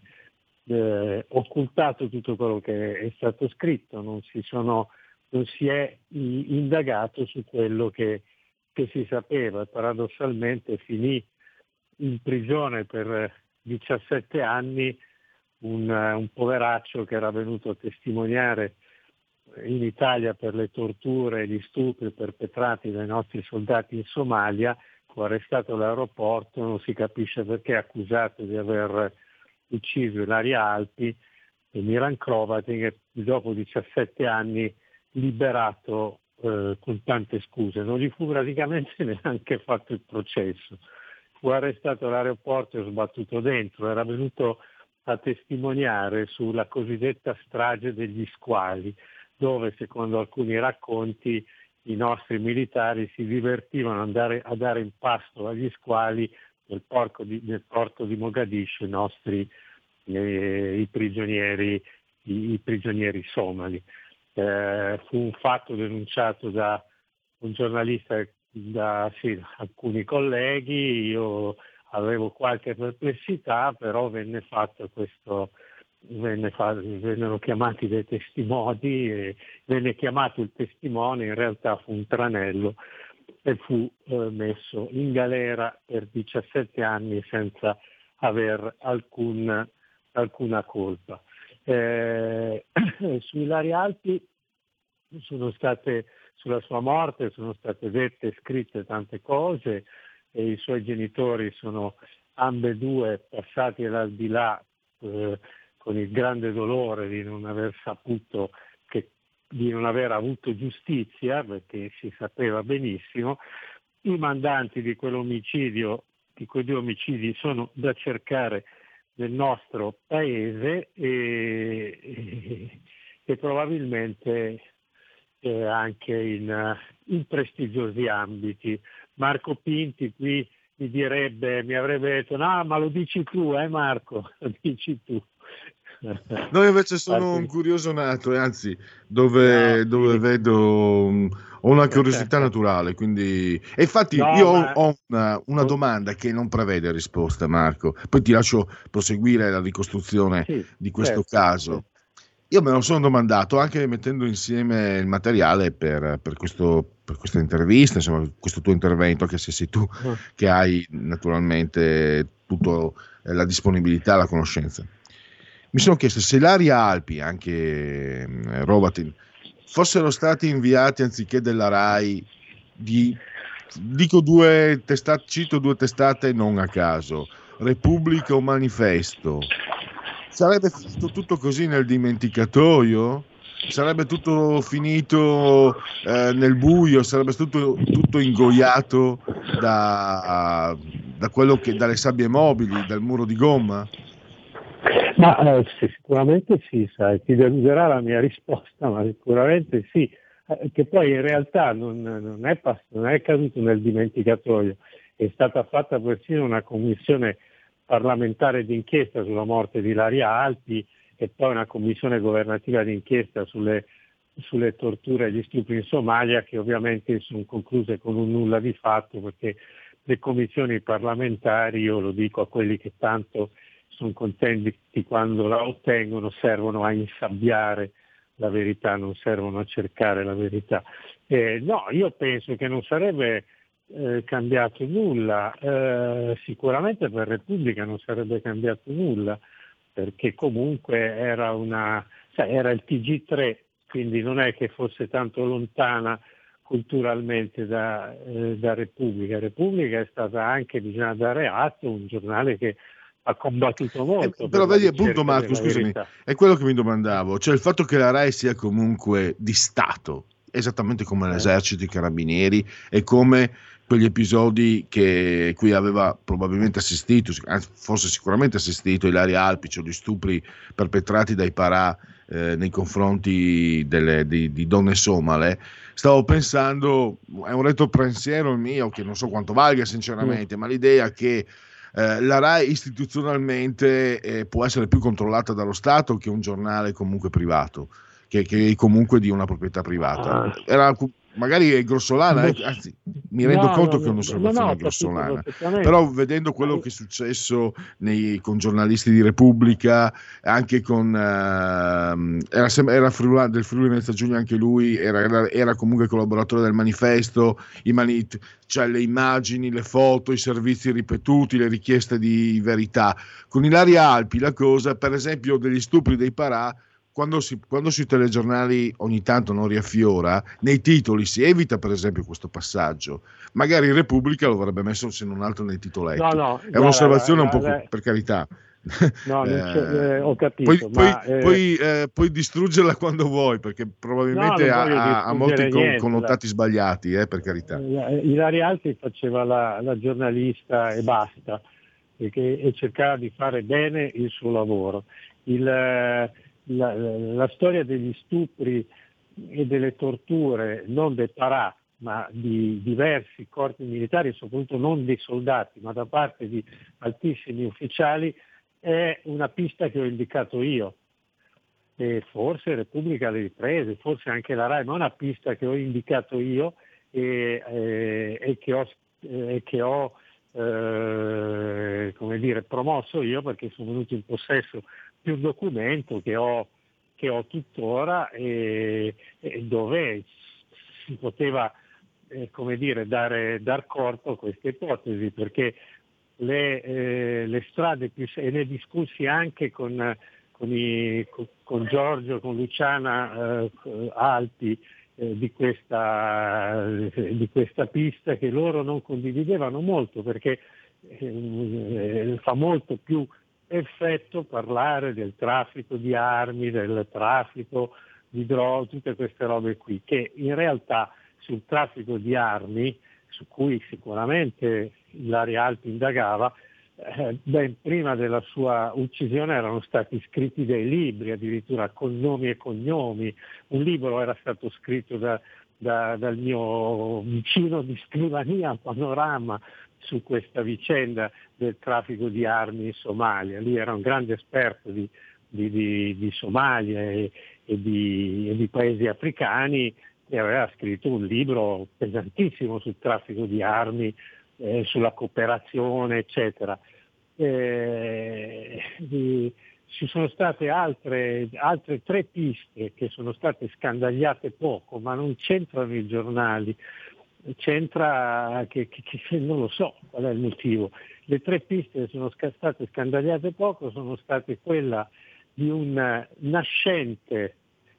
eh, occultato tutto quello che è stato scritto, non si, sono, non si è indagato su quello che, che si sapeva. Paradossalmente finì in prigione per 17 anni un, un poveraccio che era venuto a testimoniare in Italia per le torture e gli stupri perpetrati dai nostri soldati in Somalia, fu arrestato all'aeroporto, non si capisce perché, accusato di aver ucciso Ilaria Alpi e Miran Crovatin e dopo 17 anni liberato eh, con tante scuse. Non gli fu praticamente [LAUGHS] neanche fatto il processo. Fu arrestato all'aeroporto e sbattuto dentro. Era venuto a testimoniare sulla cosiddetta strage degli squali, dove secondo alcuni racconti i nostri militari si divertivano andare a dare in pasto agli squali nel, di, nel porto di Mogadiscio i nostri eh, i prigionieri, i, i prigionieri somali. Eh, fu un fatto denunciato da un giornalista da sì, alcuni colleghi, io avevo qualche perplessità, però venne fatto questo, venne fa, vennero chiamati dei testimoni, e venne chiamato il testimone, in realtà fu un tranello e fu eh, messo in galera per 17 anni senza aver alcun, alcuna colpa. Eh, [CLEARS THROAT] su Ilaria Alpi sono state, sulla sua morte sono state dette scritte tante cose e i suoi genitori sono ambedue passati all'aldilà eh, con il grande dolore di non aver saputo che, di non aver avuto giustizia perché si sapeva benissimo. I mandanti di quell'omicidio, di quei due omicidi sono da cercare nel nostro paese e, e, probabilmente eh, anche in, in, prestigiosi ambiti. Marco Pinti qui mi direbbe, mi avrebbe detto, no ma lo dici tu eh Marco, [LAUGHS] lo dici tu. No, invece sono un curioso nato, e anzi, dove, no, dove sì. vedo ho una curiosità naturale. Quindi... E infatti, no, io ma... ho una, una, domanda che non prevede risposta, Marco. Poi ti lascio proseguire la ricostruzione sì, di questo certo, caso. Io me lo sono domandato anche mettendo insieme il materiale per, per, questo, per questa intervista, insomma, questo tuo intervento, anche se sei tu mm. che hai naturalmente tutta eh, la disponibilità, la conoscenza mi sono chiesto se Laria Alpi, anche eh, Rovatin, fossero stati inviati anziché della RAI di, dico due testate, cito due testate non a caso, Repubblica o Manifesto, sarebbe finito tutto così nel dimenticatoio? Sarebbe tutto finito eh, nel buio, sarebbe tutto, tutto ingoiato da, da che, dalle sabbie mobili, dal muro di gomma? Ma eh, sicuramente sì, sai, ti deluderà la mia [LAUGHS] risposta, ma sicuramente sì, eh, che poi in realtà non, non, è pass- non, è caduto nel dimenticatoio, è stata fatta persino una commissione parlamentare d'inchiesta sulla morte di Laria Alpi e poi una commissione governativa d'inchiesta sulle, sulle torture e gli stupri in Somalia che ovviamente sono concluse con un nulla di fatto perché le commissioni parlamentari, io lo dico a quelli che tanto sono contenti quando la ottengono, servono a insabbiare la verità, non servono a cercare la verità. Eh, no, io penso che non sarebbe eh, cambiato nulla, eh, sicuramente per Repubblica non sarebbe cambiato nulla, perché comunque era, una, sai, era il TG3, quindi non è che fosse tanto lontana culturalmente da, eh, da Repubblica. Repubblica è stata anche, bisogna dare atto, un giornale che ha combattuto molto. Eh, però vedi appunto Marco, scusami, è quello che mi domandavo, cioè il fatto che la RAI sia comunque di Stato, esattamente come eh. l'esercito, i carabinieri e come quegli episodi che cui aveva probabilmente assistito, forse sicuramente assistito Ilaria Alpi, cioè gli stupri perpetrati dai Parà eh, nei confronti delle, di, di, donne somale, stavo pensando, è un retro pensiero mio che non so quanto valga sinceramente, mm. ma l'idea che eh, la RAI istituzionalmente eh, può essere più controllata dallo Stato che un giornale comunque privato, che, che comunque di una proprietà privata. Ah. Era magari è grossolana, eh, anzi, mi rendo No, conto no, che è un'osservazione no, grossolana, però vedendo quello che è successo nei- con giornalisti di Repubblica, anche con ehm, era, era Friula- del Friuli Venezia Giugno anche lui, era, era- era comunque collaboratore del manifesto, i mani- cioè le immagini, le foto, i servizi ripetuti, le richieste di verità. Con Ilaria Alpi la cosa, per esempio, degli stupri dei Parà, quando, si- quando sui telegiornali ogni tanto non riaffiora, nei titoli si evita per esempio questo passaggio. Magari Repubblica lo avrebbe messo se non altro nei titoletti. No, no, È un'osservazione un po' guarda, per carità. No, Eh, eh, ho capito, Puoi, ma, puoi- eh, puoi, eh, puoi distruggerla quando vuoi, perché probabilmente No, ha, ha- molti niente, connotati sbagliati, eh, per carità. Eh, Ilaria Alpi faceva la, la giornalista e basta e, che- e cercava di fare bene il suo lavoro. Il, la, la storia degli stupri e delle torture, non dei parà, ma di diversi corpi militari, soprattutto non dei soldati, ma da parte di altissimi ufficiali, è una pista che ho indicato io. E forse Repubblica le riprese, forse anche la RAI, ma è una pista che ho indicato io e, eh, e che ho, eh, che ho, eh, come dire, promosso io perché sono venuto in possesso un documento che ho, che ho tuttora e, e dove si poteva eh, come dire, dare, dar corpo a queste ipotesi perché le, eh, le strade più e ne discussi anche con, con, i- con- con Giorgio, con Luciana eh, Alpi eh, di, questa, di questa pista che loro non condividevano molto perché eh, fa molto più effetto parlare del traffico di armi, del traffico di droga, tutte queste robe qui, che in realtà sul traffico di armi, su cui sicuramente Ilaria Alpi indagava, eh, ben prima della sua uccisione erano stati scritti dei libri, addirittura con nomi e cognomi. Un libro era stato scritto da- da- dal mio vicino di scrivania, Panorama, su questa vicenda del traffico di armi in Somalia. Lui era un grande esperto di, di- di- di Somalia e, e di, e di paesi africani e aveva scritto un libro pesantissimo sul traffico di armi, eh, sulla cooperazione, eccetera. Eh, ci sono state altre, altre tre piste che sono state scandagliate poco, ma non c'entrano i giornali, c'entra che, che- che- non lo so qual è il motivo. Le tre piste sono state scandagliate poco sono state quella di un nascente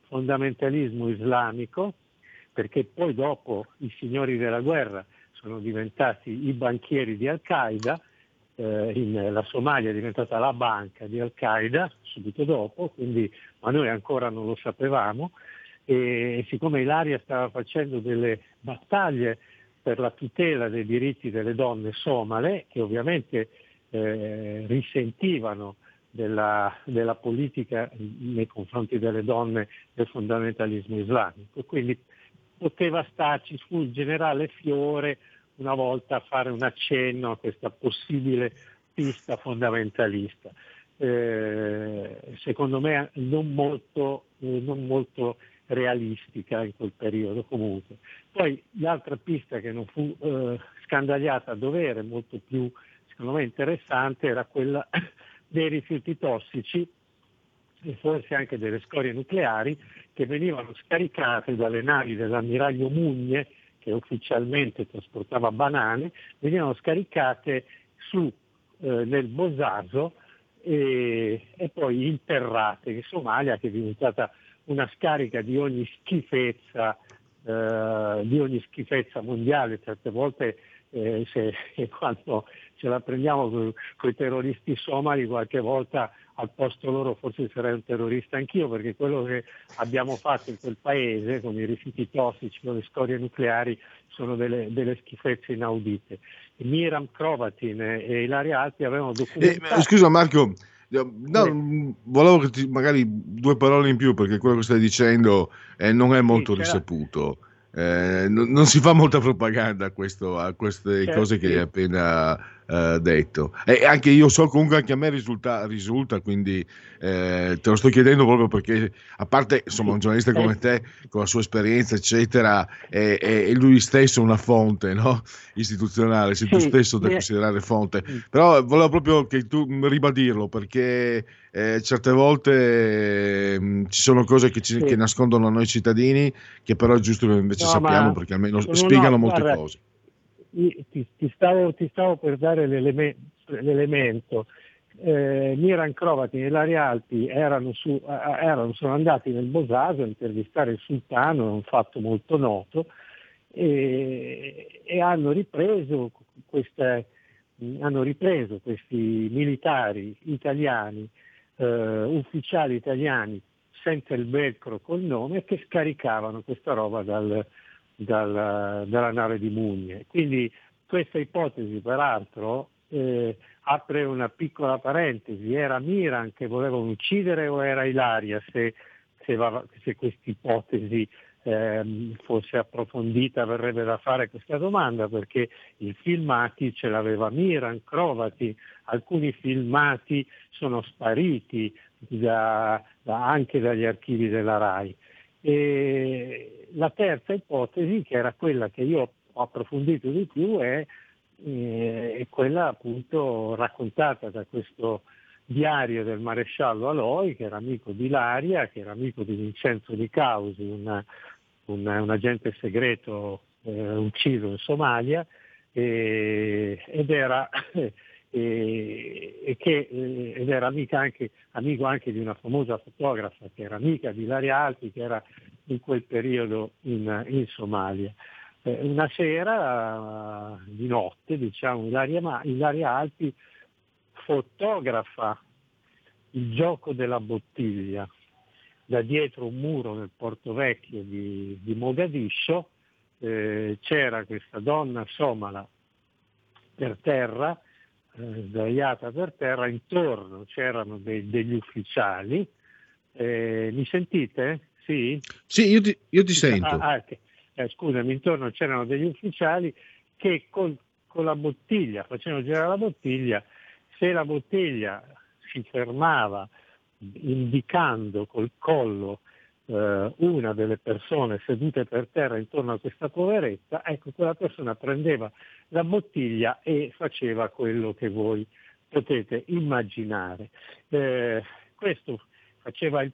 fondamentalismo islamico, perché poi dopo i signori della guerra sono diventati i banchieri di Al-Qaeda, eh, in- la Somalia è diventata la banca di Al-Qaeda subito dopo, quindi, ma noi ancora non lo sapevamo e siccome Ilaria stava facendo delle battaglie per la tutela dei diritti delle donne somale, che ovviamente eh, risentivano della, della politica nei confronti delle donne del fondamentalismo islamico. Quindi poteva starci fu il generale Fiore una volta a fare un accenno a questa possibile pista fondamentalista. Eh, secondo me non molto, eh, non molto realistica in quel periodo comunque. Poi l'altra pista che non fu eh, scandagliata a dovere, molto più secondo me interessante, era quella [COUGHS] dei rifiuti tossici e forse anche delle scorie nucleari che venivano scaricate dalle navi dell'ammiraglio Mugne, che ufficialmente trasportava banane, venivano scaricate su eh, nel Bosaso e, e poi interrate in Somalia, che è diventata una scarica di ogni schifezza, eh, di ogni schifezza mondiale, certe volte eh, se, [LAUGHS] quando ce la prendiamo con i terroristi somali qualche volta al posto loro forse sarei un terrorista anch'io perché quello che abbiamo fatto in quel paese con i rifiuti tossici, con le scorie nucleari sono delle, delle schifezze inaudite. Miram Krovatin e Ilaria Alti avevano documentato... Eh, scusa Marco, no, volevo che ti, magari due parole in più perché quello che stai dicendo eh, non è molto Sì, risaputo. Eh, non, non si fa molta propaganda a, questo- a queste Certo, cose che sì. hai appena eh, detto. E anche io so comunque anche a me risulta, risulta quindi eh, te lo sto chiedendo proprio perché a parte insomma un giornalista come te con la sua esperienza eccetera è, è lui stesso una fonte no? istituzionale, sei tu stesso da considerare fonte, però volevo proprio che tu ribadirlo perché eh, certe volte eh, ci sono cose che, ci, che, nascondono a noi cittadini che però è giusto che invece no, sappiamo perché almeno no, spiegano molte guarda, cose ti, ti, stavo, ti, stavo, per dare l'elemento. Eh, Miran Crovati e Ilaria Alpi erano, su, erano, sono andati nel Bosaso a intervistare il sultano, un fatto molto noto, e, e hanno, ripreso queste, hanno, ripreso questi militari italiani, eh, ufficiali italiani senza il velcro col nome, che scaricavano questa roba dal, dal, dalla nave di Mugne. Quindi questa ipotesi peraltro eh, apre una piccola parentesi, era Miran che volevano uccidere o era Ilaria se, se, se questa ipotesi eh, fosse approfondita verrebbe da fare questa domanda perché i filmati ce l'aveva Miran, Crovati, alcuni filmati sono spariti da, da, anche dagli archivi della RAI. E la terza ipotesi, che era quella che io ho approfondito di più, è, eh, è quella appunto raccontata da questo diario del maresciallo Aloi, che era amico di Laria, che era amico di Vincenzo Di Causi, una, una, un agente segreto eh, ucciso in Somalia, e, ed era e, e che, eh, ed era anche, amico anche di una famosa fotografa che era amica di Ilaria Alpi, che era in quel periodo in, in Somalia. Eh, una sera, di notte, diciamo, Ilaria, Ilaria Alpi fotografa il gioco della bottiglia da dietro un muro nel porto vecchio di, di Mogadiscio, eh, c'era questa donna somala per terra eh, sdraiata per terra, intorno c'erano dei, degli ufficiali. Eh, mi sentite? Sì? Sì, io ti, io ti sento. Ah, ah, eh, scusami, intorno c'erano degli ufficiali che col, con la bottiglia, facevano girare la bottiglia, se la bottiglia si fermava indicando col collo eh, una delle persone sedute per terra intorno a questa poveretta, ecco, quella persona prendeva la bottiglia e faceva quello che voi potete immaginare. Eh, questo faceva,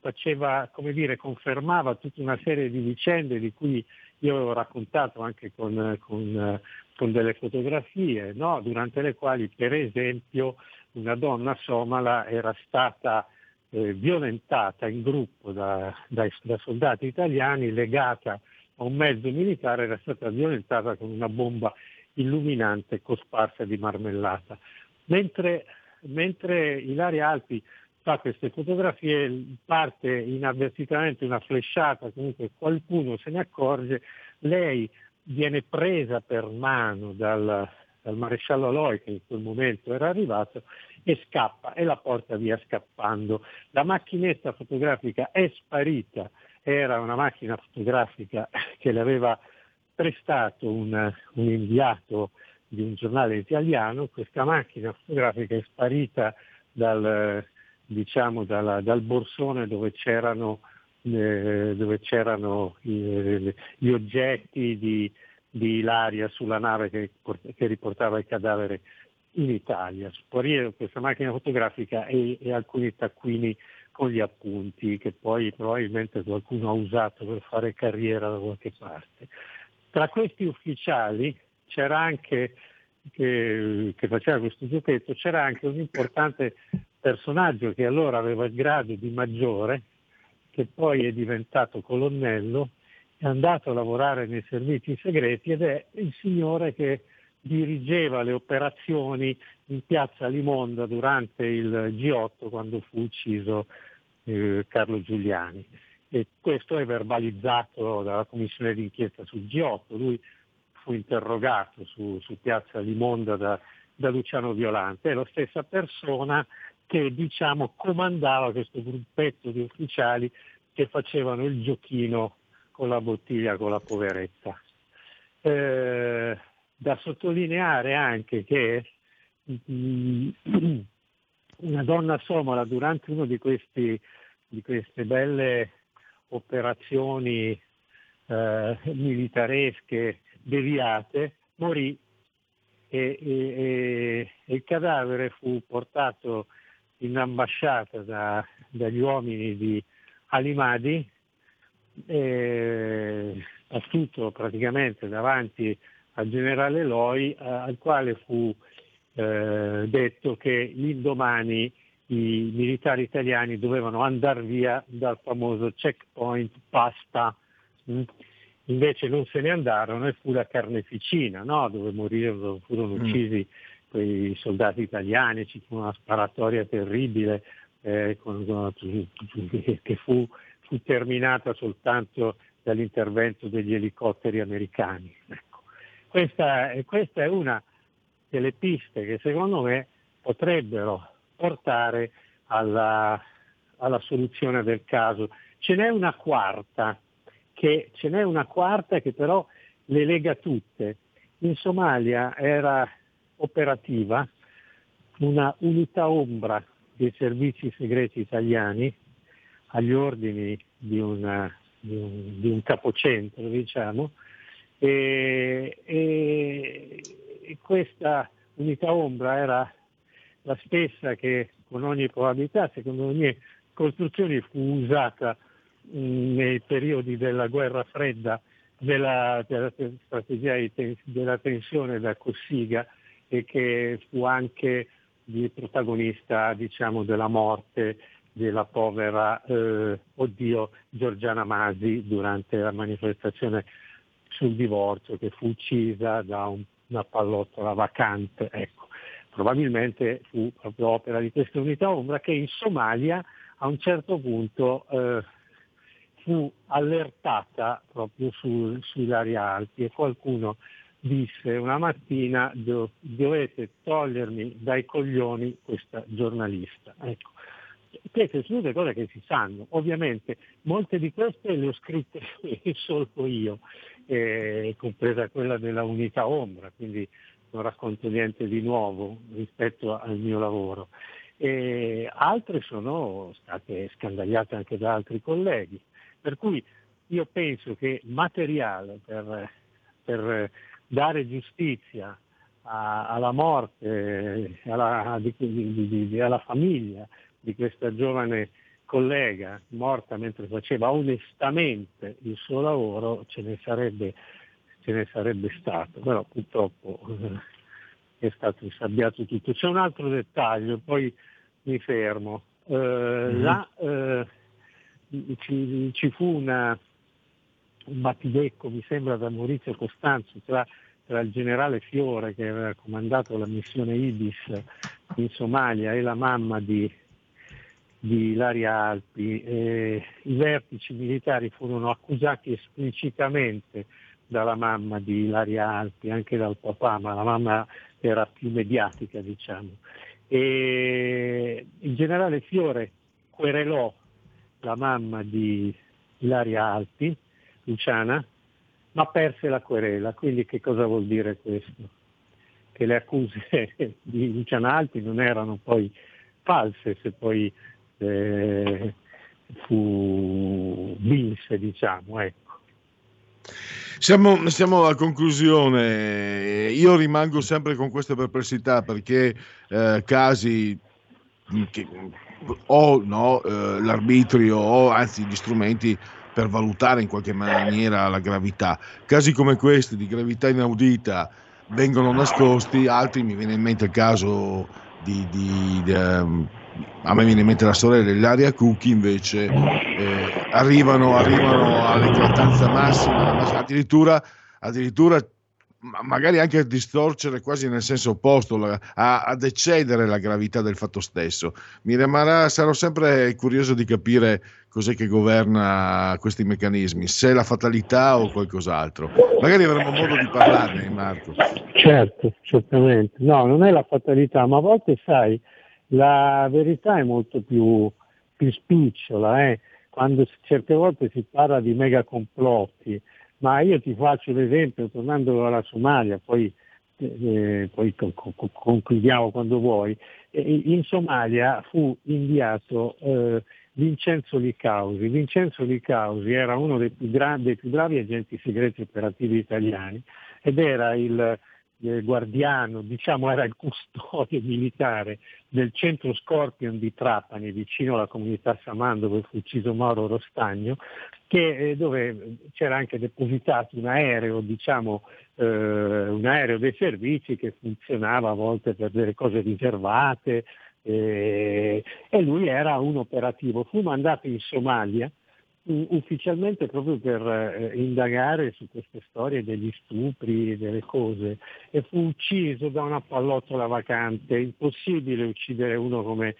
faceva, come dire, confermava tutta una serie di vicende di cui io avevo raccontato anche con, con, con delle fotografie, no? durante le quali per esempio una donna somala era stata eh, violentata in gruppo da, da, da, soldati italiani, legata a un mezzo militare, era stata violentata con una bomba illuminante cosparsa di marmellata. Mentre, mentre Ilaria Alpi fa queste fotografie, parte inavvertitamente una flesciata, comunque qualcuno se ne accorge, lei viene presa per mano dal, dal maresciallo Aloy che in quel momento era arrivato e scappa e la porta via scappando. La macchinetta fotografica è sparita, era una macchina fotografica che le aveva prestato un, un inviato di un giornale italiano, questa macchina fotografica è sparita dal, diciamo, dalla, dal borsone dove c'erano, eh, dove c'erano gli, gli oggetti di, di Ilaria sulla nave che, che riportava il cadavere in Italia. Sparire questa macchina fotografica e, e, alcuni taccuini con gli appunti che poi probabilmente qualcuno ha usato per fare carriera da qualche parte. Tra questi ufficiali c'era anche, che, che faceva questo giochetto, c'era anche un importante personaggio che allora aveva il grado di maggiore, che poi è diventato colonnello, è andato a lavorare nei servizi segreti ed è il signore che dirigeva le operazioni in piazza Limonda durante il G8 quando fu ucciso eh, Carlo Giuliani e questo è verbalizzato dalla commissione d'inchiesta sul G8. Lui fu interrogato su, su piazza Limonda da, da, Luciano Violante, è la stessa persona che diciamo, comandava questo gruppetto di ufficiali che facevano il giochino con la bottiglia con la poveretta. Eh, da sottolineare anche che mm, [CLEARS THROAT] una donna somala durante una di, questi, di queste belle operazioni eh, militaresche deviate morì e, e, e, il cadavere fu portato in ambasciata da, dagli uomini di Alimadi, eh, astuto praticamente davanti al generale Loi, eh, al quale fu eh, detto che l'indomani i militari italiani dovevano andare via dal famoso checkpoint Pasta. Mm? Invece non se ne andarono e fu la carneficina, no? dove morirono, furono mm. uccisi quei soldati italiani, ci fu una sparatoria terribile eh, con, con, che fu, fu, terminata soltanto dall'intervento degli elicotteri americani. Questa, questa è una delle piste che secondo me potrebbero portare alla, alla soluzione del caso. Ce n'è una quarta, che, ce n'è una quarta che però le lega tutte. In Somalia era operativa una unità ombra dei servizi segreti italiani agli ordini di, una, di, un, di un, capocentro, diciamo, e, e, e questa unità ombra era la stessa che con ogni probabilità, secondo le mie costruzioni, fu usata mh, nei periodi della guerra fredda, della, della strategia di, della tensione da Cossiga e che fu anche il protagonista diciamo, della morte della povera eh, oddio, Giorgiana Masi durante la manifestazione sul divorzio che fu uccisa da un, una pallottola vacante. Ecco probabilmente fu proprio opera di questa unità ombra che in Somalia a un certo punto eh, fu allertata proprio su, sui lari alti e qualcuno disse una mattina dovete togliermi dai coglioni questa giornalista. Ecco. Queste sono tutte cose che si sanno, ovviamente molte di queste le ho scritte [LAUGHS] solo io, eh, compresa quella della unità ombra, quindi non racconto niente di nuovo rispetto al mio lavoro. E altre sono state scandagliate anche da altri colleghi. Per cui io penso che materiale per, per dare giustizia alla morte, alla, di, di, di, alla famiglia di questa giovane collega morta mentre faceva onestamente il suo lavoro, ce ne sarebbe ce ne sarebbe stato, però purtroppo eh, è stato insabbiato tutto. C'è un altro dettaglio, poi mi fermo. Eh, mm-hmm. là, eh, ci, ci, fu una, un battibecco, mi sembra, da Maurizio Costanzo tra, tra, il generale Fiore che aveva comandato la missione Ibis in Somalia e la mamma di, di Ilaria Alpi. I vertici militari furono accusati esplicitamente dalla mamma di Ilaria Alpi, anche dal papà, ma la mamma era più mediatica, diciamo. E il generale Fiore querelò la mamma di Ilaria Alpi, Luciana, ma perse la querela. Quindi che cosa vuol dire questo? Che le accuse [LAUGHS] di Luciana Alpi non erano poi false, se poi eh, fu vinse, diciamo. Ecco. Siamo, siamo, alla conclusione. Io rimango sempre con queste perplessità perché eh, casi che, o no, eh, l'arbitrio o anzi gli strumenti per valutare in qualche maniera la gravità. Casi come questi di gravità inaudita vengono nascosti, altri mi viene in mente il caso di, di, di um, a me viene in mente la storia dell'Aria Cookie invece eh, arrivano, arrivano all'eclatanza massima, addirittura, addirittura magari anche a distorcere quasi nel senso opposto, a, ad eccedere la gravità del fatto stesso. Mi rimarrà, sarò sempre curioso di capire cos'è che governa questi meccanismi, se la fatalità o qualcos'altro. Magari avremo modo di parlarne, Marco. Certo, certamente. No, non è la fatalità, ma a volte sai la verità è molto più, più spicciola, eh? quando certe volte si parla di mega complotti, ma io ti faccio l'esempio, tornando alla Somalia, poi eh, poi con, con, concludiamo quando vuoi, in Somalia fu inviato eh, Vincenzo Licausi. Vincenzo Licausi era uno dei più, gra- dei più bravi agenti segreti operativi italiani ed era il eh, guardiano, diciamo era il custode [LAUGHS] militare del centro Scorpion di Trapani, vicino alla comunità Saman dove fu ucciso Mauro Rostagno, che, eh, dove c'era anche depositato un aereo, diciamo, eh, un aereo dei servizi che funzionava a volte per delle cose riservate eh, e lui era un operativo. Fu mandato in Somalia ufficialmente proprio per eh, indagare su queste storie degli stupri, delle cose, e fu ucciso da una pallottola vacante. Impossibile uccidere uno come,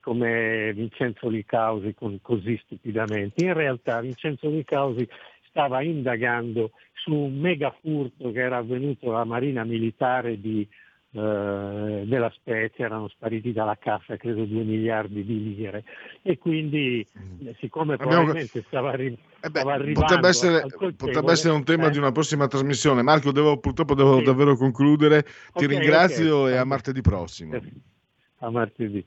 come Vincenzo Licausi con, così stupidamente. In realtà Vincenzo Licausi stava indagando su un mega furto che era avvenuto alla Marina Militare di eh, della Spezia erano spariti dalla cassa credo 2 miliardi di lire e quindi mm. siccome probabilmente stava, arri- eh beh, stava arrivando potrebbe essere, potrebbe essere, un tema eh? di una prossima trasmissione Marco devo, purtroppo devo sì. davvero concludere ti okay, ringrazio okay. e a martedì prossimo a martedì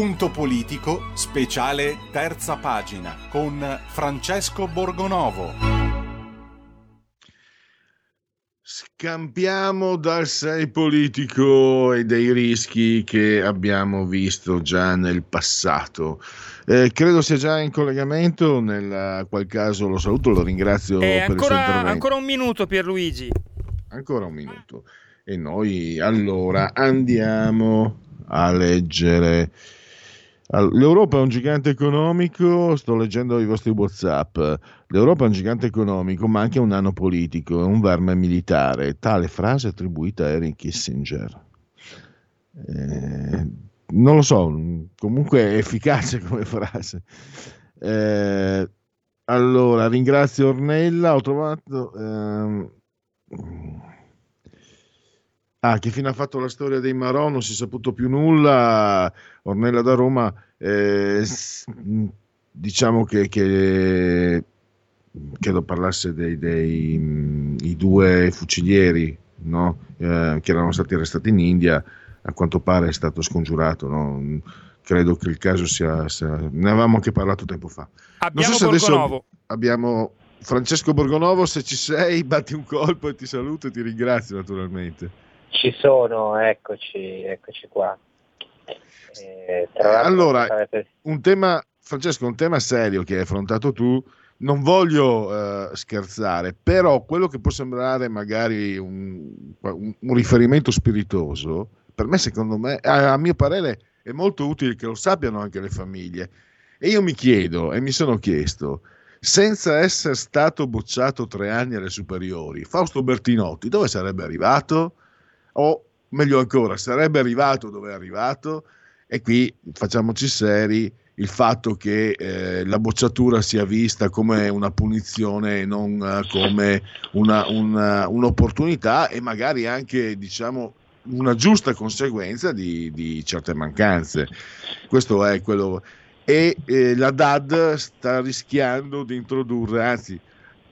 Punto politico, speciale terza pagina con Francesco Borgonovo. Scampiamo dal sei politico e dei rischi che abbiamo visto già nel passato. Eh, credo sia già in collegamento, nel qual caso lo saluto, lo ringrazio Eh, per il suo ancora, intervento. ancora un minuto Pierluigi. Ancora un minuto. E noi allora andiamo a leggere. L'Europa è un gigante economico, sto leggendo i vostri WhatsApp. L'Europa è un gigante economico, ma anche un nano politico, è un verme militare. Tale frase attribuita a Henry Kissinger. Eh, non lo so, comunque è efficace [LAUGHS] come frase. Eh, allora, ringrazio Ornella, ho trovato... ehm, Ah, che fine ha fatto la storia dei Marò? Non si è saputo più nulla. Ornella da Roma, eh, mh, diciamo che, che credo parlasse dei, dei, i due fucilieri no? Eh, che erano stati arrestati in India. A quanto pare è stato scongiurato. no? Credo che il caso sia, sia- Ne avevamo anche parlato tempo fa. Abbiamo se adesso Borgonovo. abbiamo Francesco Borgonovo, se ci sei, batti un colpo e ti saluto e ti ringrazio naturalmente. Ci sono, eccoci, eccoci qua. Eh, l'altro, Allora, sarete- un tema, Francesco, un tema serio che hai affrontato tu. Non voglio eh, scherzare, però quello che può sembrare magari un, un- un riferimento spiritoso, per me, secondo me, a, a mio parere, è molto utile che lo sappiano anche le famiglie. E io mi chiedo, e mi sono chiesto, senza essere stato bocciato tre anni alle superiori, Fausto Bertinotti dove sarebbe arrivato? O meglio ancora, sarebbe arrivato dove è arrivato? E qui facciamoci seri, il fatto che eh, la bocciatura sia vista come una punizione e non eh, come una- una- un'opportunità e magari anche diciamo una giusta conseguenza di, di certe mancanze. Questo è quello. E eh, la DAD sta rischiando di introdurre, anzi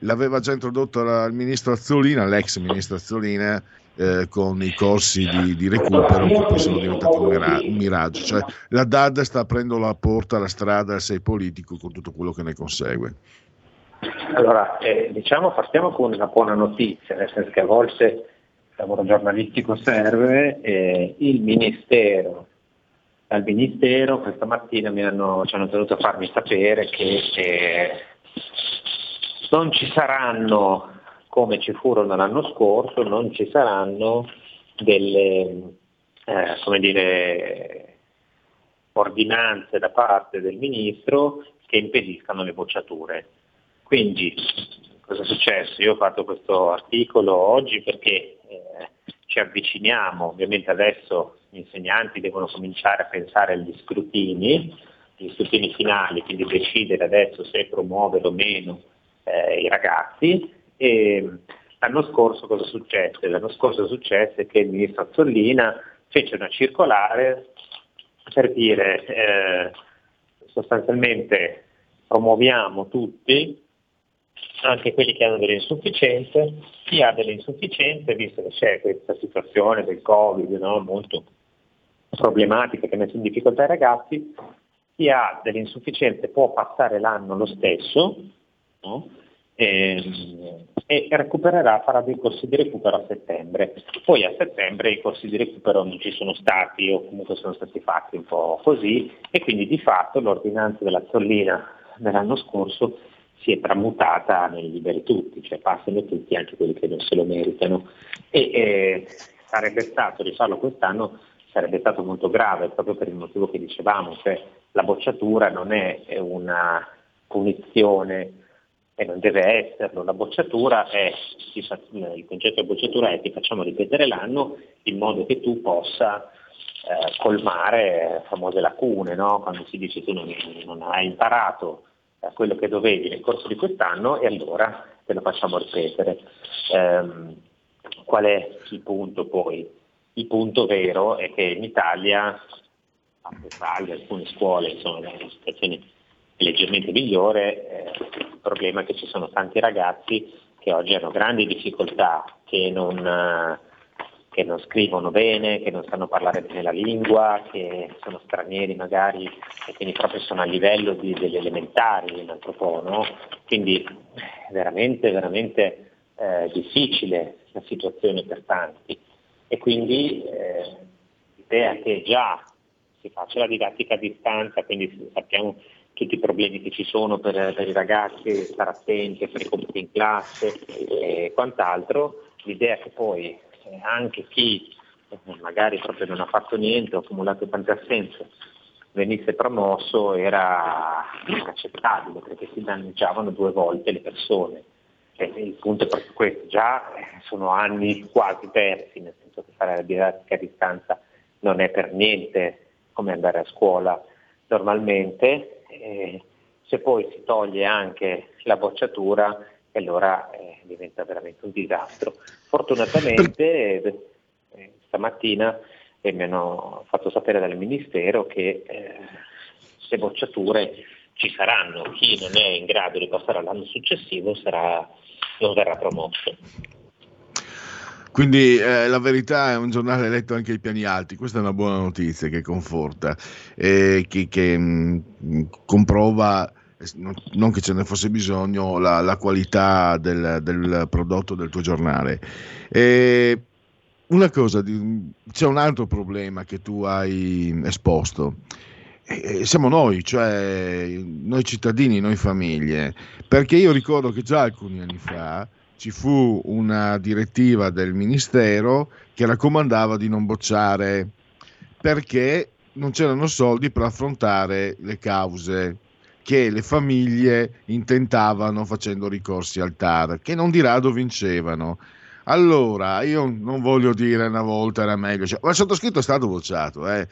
l'aveva già introdotto il ministro Azzolina, l'ex ministro Azzolina, eh, con i corsi di, di recupero che poi sono diventati un, mira- un miraggio. Cioè, la DAD sta aprendo la porta alla strada al sei politico con tutto quello che ne consegue. Allora, eh, diciamo partiamo con una buona notizia, nel senso che a volte il lavoro giornalistico serve, e il Ministero, dal Ministero questa mattina hanno, ci hanno tenuto a farmi sapere che eh, non ci saranno, come ci furono l'anno scorso, non ci saranno delle, eh, dire, ordinanze da parte del Ministro che impediscano le bocciature. Quindi cosa è successo? Io ho fatto questo articolo oggi perché eh, ci avviciniamo, ovviamente adesso gli insegnanti devono cominciare a pensare agli scrutini, gli scrutini finali, quindi decidere adesso se promuovere o meno eh, i ragazzi. E l'anno scorso cosa successe? L'anno scorso successe che il ministro Azzolina fece una circolare per dire eh, sostanzialmente promuoviamo tutti, anche quelli che hanno delle insufficienze, chi ha delle insufficienze, visto che c'è questa situazione del Covid no, molto problematica che mette in difficoltà i ragazzi, chi ha delle insufficienze può passare l'anno lo stesso no? E recupererà, farà dei corsi di recupero a settembre. Poi a settembre i corsi di recupero non ci sono stati o comunque sono stati fatti un po' così e quindi di fatto l'ordinanza della Zollina dell'anno scorso si è tramutata nei liberi tutti, cioè passano tutti anche quelli che non se lo meritano. E eh, sarebbe stato rifarlo quest'anno sarebbe stato molto grave proprio per il motivo che dicevamo, cioè la bocciatura non è una punizione e non deve esserlo, la bocciatura è, fa- il concetto di bocciatura è ti facciamo ripetere l'anno in modo che tu possa eh, colmare famose lacune, no? quando si dice tu non, non hai imparato eh, quello che dovevi nel corso di quest'anno e allora te lo facciamo ripetere. Ehm, qual è il punto poi? Il punto vero è che in Italia, a Italia, alcune scuole insomma, una situazione leggermente migliore, eh, il problema è che ci sono tanti ragazzi che oggi hanno grandi difficoltà, che, non, eh, che non scrivono bene, che non sanno parlare bene la lingua, che sono stranieri magari e quindi proprio sono a livello di, degli elementari un altro po', no? Quindi è veramente, veramente eh, difficile la situazione per tanti. E quindi eh, l'idea che già si faccia la didattica a distanza, quindi sappiamo tutti i problemi che ci sono per, per i ragazzi, stare attenti fare compiti in classe e quant'altro, l'idea che poi anche chi eh, magari proprio non ha fatto niente, ha accumulato tante assenze, venisse promosso era inaccettabile perché si danneggiavano due volte le persone. E il punto è proprio questo, già eh, sono anni quasi persi, nel senso che fare la didattica a distanza non è per niente come andare a scuola normalmente, e se poi si toglie anche la bocciatura allora eh, diventa veramente un disastro. Fortunatamente eh, stamattina eh, mi hanno fatto sapere dal Ministero che eh, le bocciature ci saranno, chi non è in grado di passare all'anno successivo sarà, non verrà promosso. Quindi eh, la verità è un giornale letto anche ai piani alti, questa è una buona notizia che conforta, e che, che mh, comprova non che ce ne fosse bisogno, la, la qualità del, del, prodotto del tuo giornale. E una cosa, c'è un altro problema che tu hai esposto. Siamo noi, cioè noi cittadini, noi famiglie, perché io ricordo che già alcuni anni fa ci fu una direttiva del Ministero che raccomandava di non bocciare perché non c'erano soldi per affrontare le cause che le famiglie intentavano facendo ricorsi al TAR, che non di rado vincevano. Allora, io non voglio dire una volta era meglio, cioè, ma il sottoscritto è stato bocciato, eh.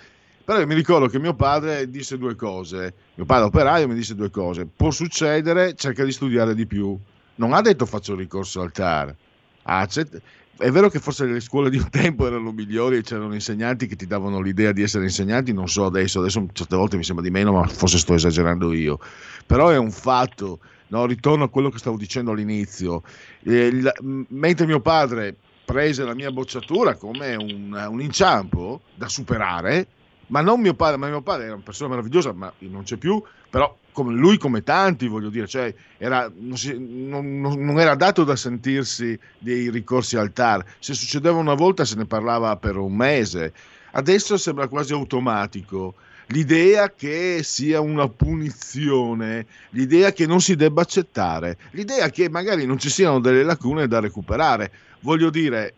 Però mi ricordo che mio padre disse due cose, mio padre operaio mi disse due cose, può succedere, cerca di studiare di più. Non ha detto faccio ricorso al TAR, accett- è vero che forse le scuole di un tempo erano migliori e c'erano insegnanti che ti davano l'idea di essere insegnanti, non so adesso, adesso certe volte mi sembra di meno, ma forse sto esagerando io. Però è un fatto, no? ritorno a quello che stavo dicendo all'inizio. Il, mentre mio padre prese la mia bocciatura come un, un inciampo da superare, ma non mio padre, ma mio padre era una persona meravigliosa, ma non c'è più, però come lui come tanti, voglio dire, cioè era, non, si, non, non, era dato da sentirsi dei ricorsi al TAR, se succedeva una volta se ne parlava per un mese, adesso sembra quasi automatico. L'idea che sia una punizione, l'idea che non si debba accettare, l'idea che magari non ci siano delle lacune da recuperare. Voglio dire,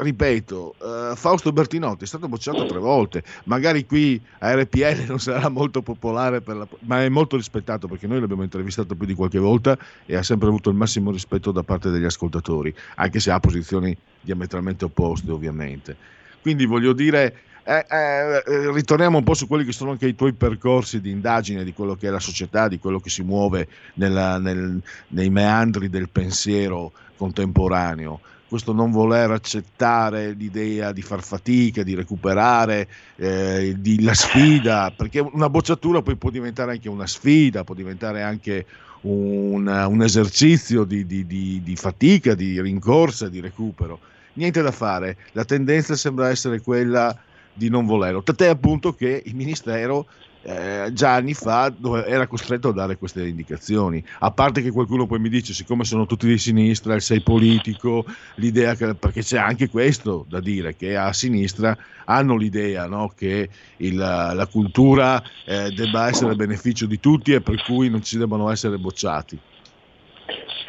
ripeto, uh, Fausto Bertinotti è stato bocciato tre volte, magari qui a RPL non sarà molto popolare, la, ma è molto rispettato perché noi l'abbiamo intervistato più di qualche volta e ha sempre avuto il massimo rispetto da parte degli ascoltatori, anche se ha posizioni diametralmente opposte ovviamente. Quindi voglio dire, eh, eh, ritorniamo un po' su quelli che sono anche i tuoi percorsi di indagine di quello che è la società, di quello che si muove nella, nel, nei meandri del pensiero contemporaneo questo non voler accettare l'idea di far fatica, di recuperare eh, di, la sfida, perché una bocciatura poi può diventare anche una sfida, può diventare anche un, un esercizio di, di, di, fatica, di rincorsa, di recupero. Niente da fare, la tendenza sembra essere quella di non volerlo, tant'è appunto che il Ministero eh, già anni fa era costretto a dare queste indicazioni. A parte che qualcuno poi mi dice, siccome sono tutti di sinistra, sei politico, l'idea che, perché c'è anche questo da dire, che a sinistra hanno l'idea no, che il, la cultura eh, debba essere a beneficio di tutti e per cui non ci debbano essere bocciati.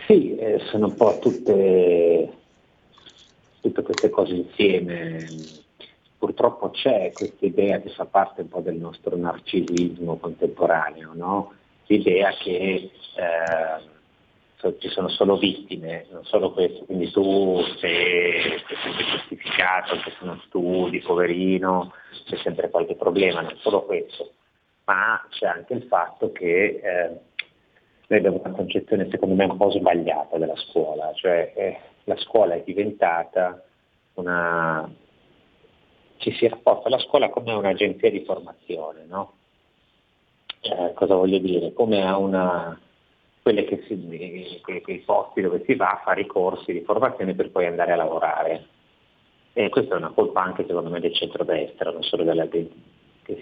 Sì, eh, sono un po' tutte, tutte queste cose insieme purtroppo c'è questa idea che fa parte un po' del nostro narcisismo contemporaneo, no? l'idea che eh, ci sono solo vittime, non solo questo, quindi tu sei, sempre giustificato, se non studi, poverino, c'è sempre qualche problema, non solo questo, ma c'è anche il fatto che eh, noi abbiamo una concezione secondo me un po' sbagliata della scuola, cioè eh, la scuola è diventata una, ci si rapporta alla scuola come un'agenzia di formazione, no? eh, cosa voglio dire? Come a una, quelle che si, quei, quei posti dove si va a fare i corsi di formazione per poi andare a lavorare. E questa è una colpa anche secondo me del centrodestra, non solo della che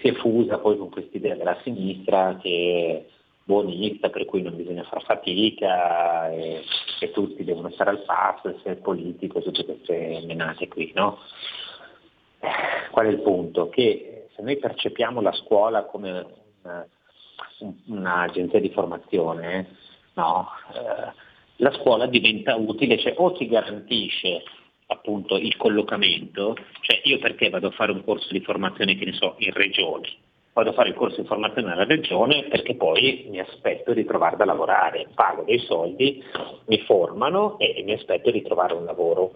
si è fusa poi con quest'idea della sinistra che è buonista, per cui non bisogna far fatica e, e tutti devono stare al passo, essere politico, tutte queste menate qui, no? Qual è il punto? Che se noi percepiamo la scuola come una, un'agenzia di formazione, no? eh, la scuola diventa utile, cioè o ti garantisce appunto il collocamento, cioè io perché vado a fare un corso di formazione che ne so in regione? Vado a fare il corso di formazione nella regione perché poi mi aspetto di trovare da lavorare, pago dei soldi, mi formano e mi aspetto di trovare un lavoro.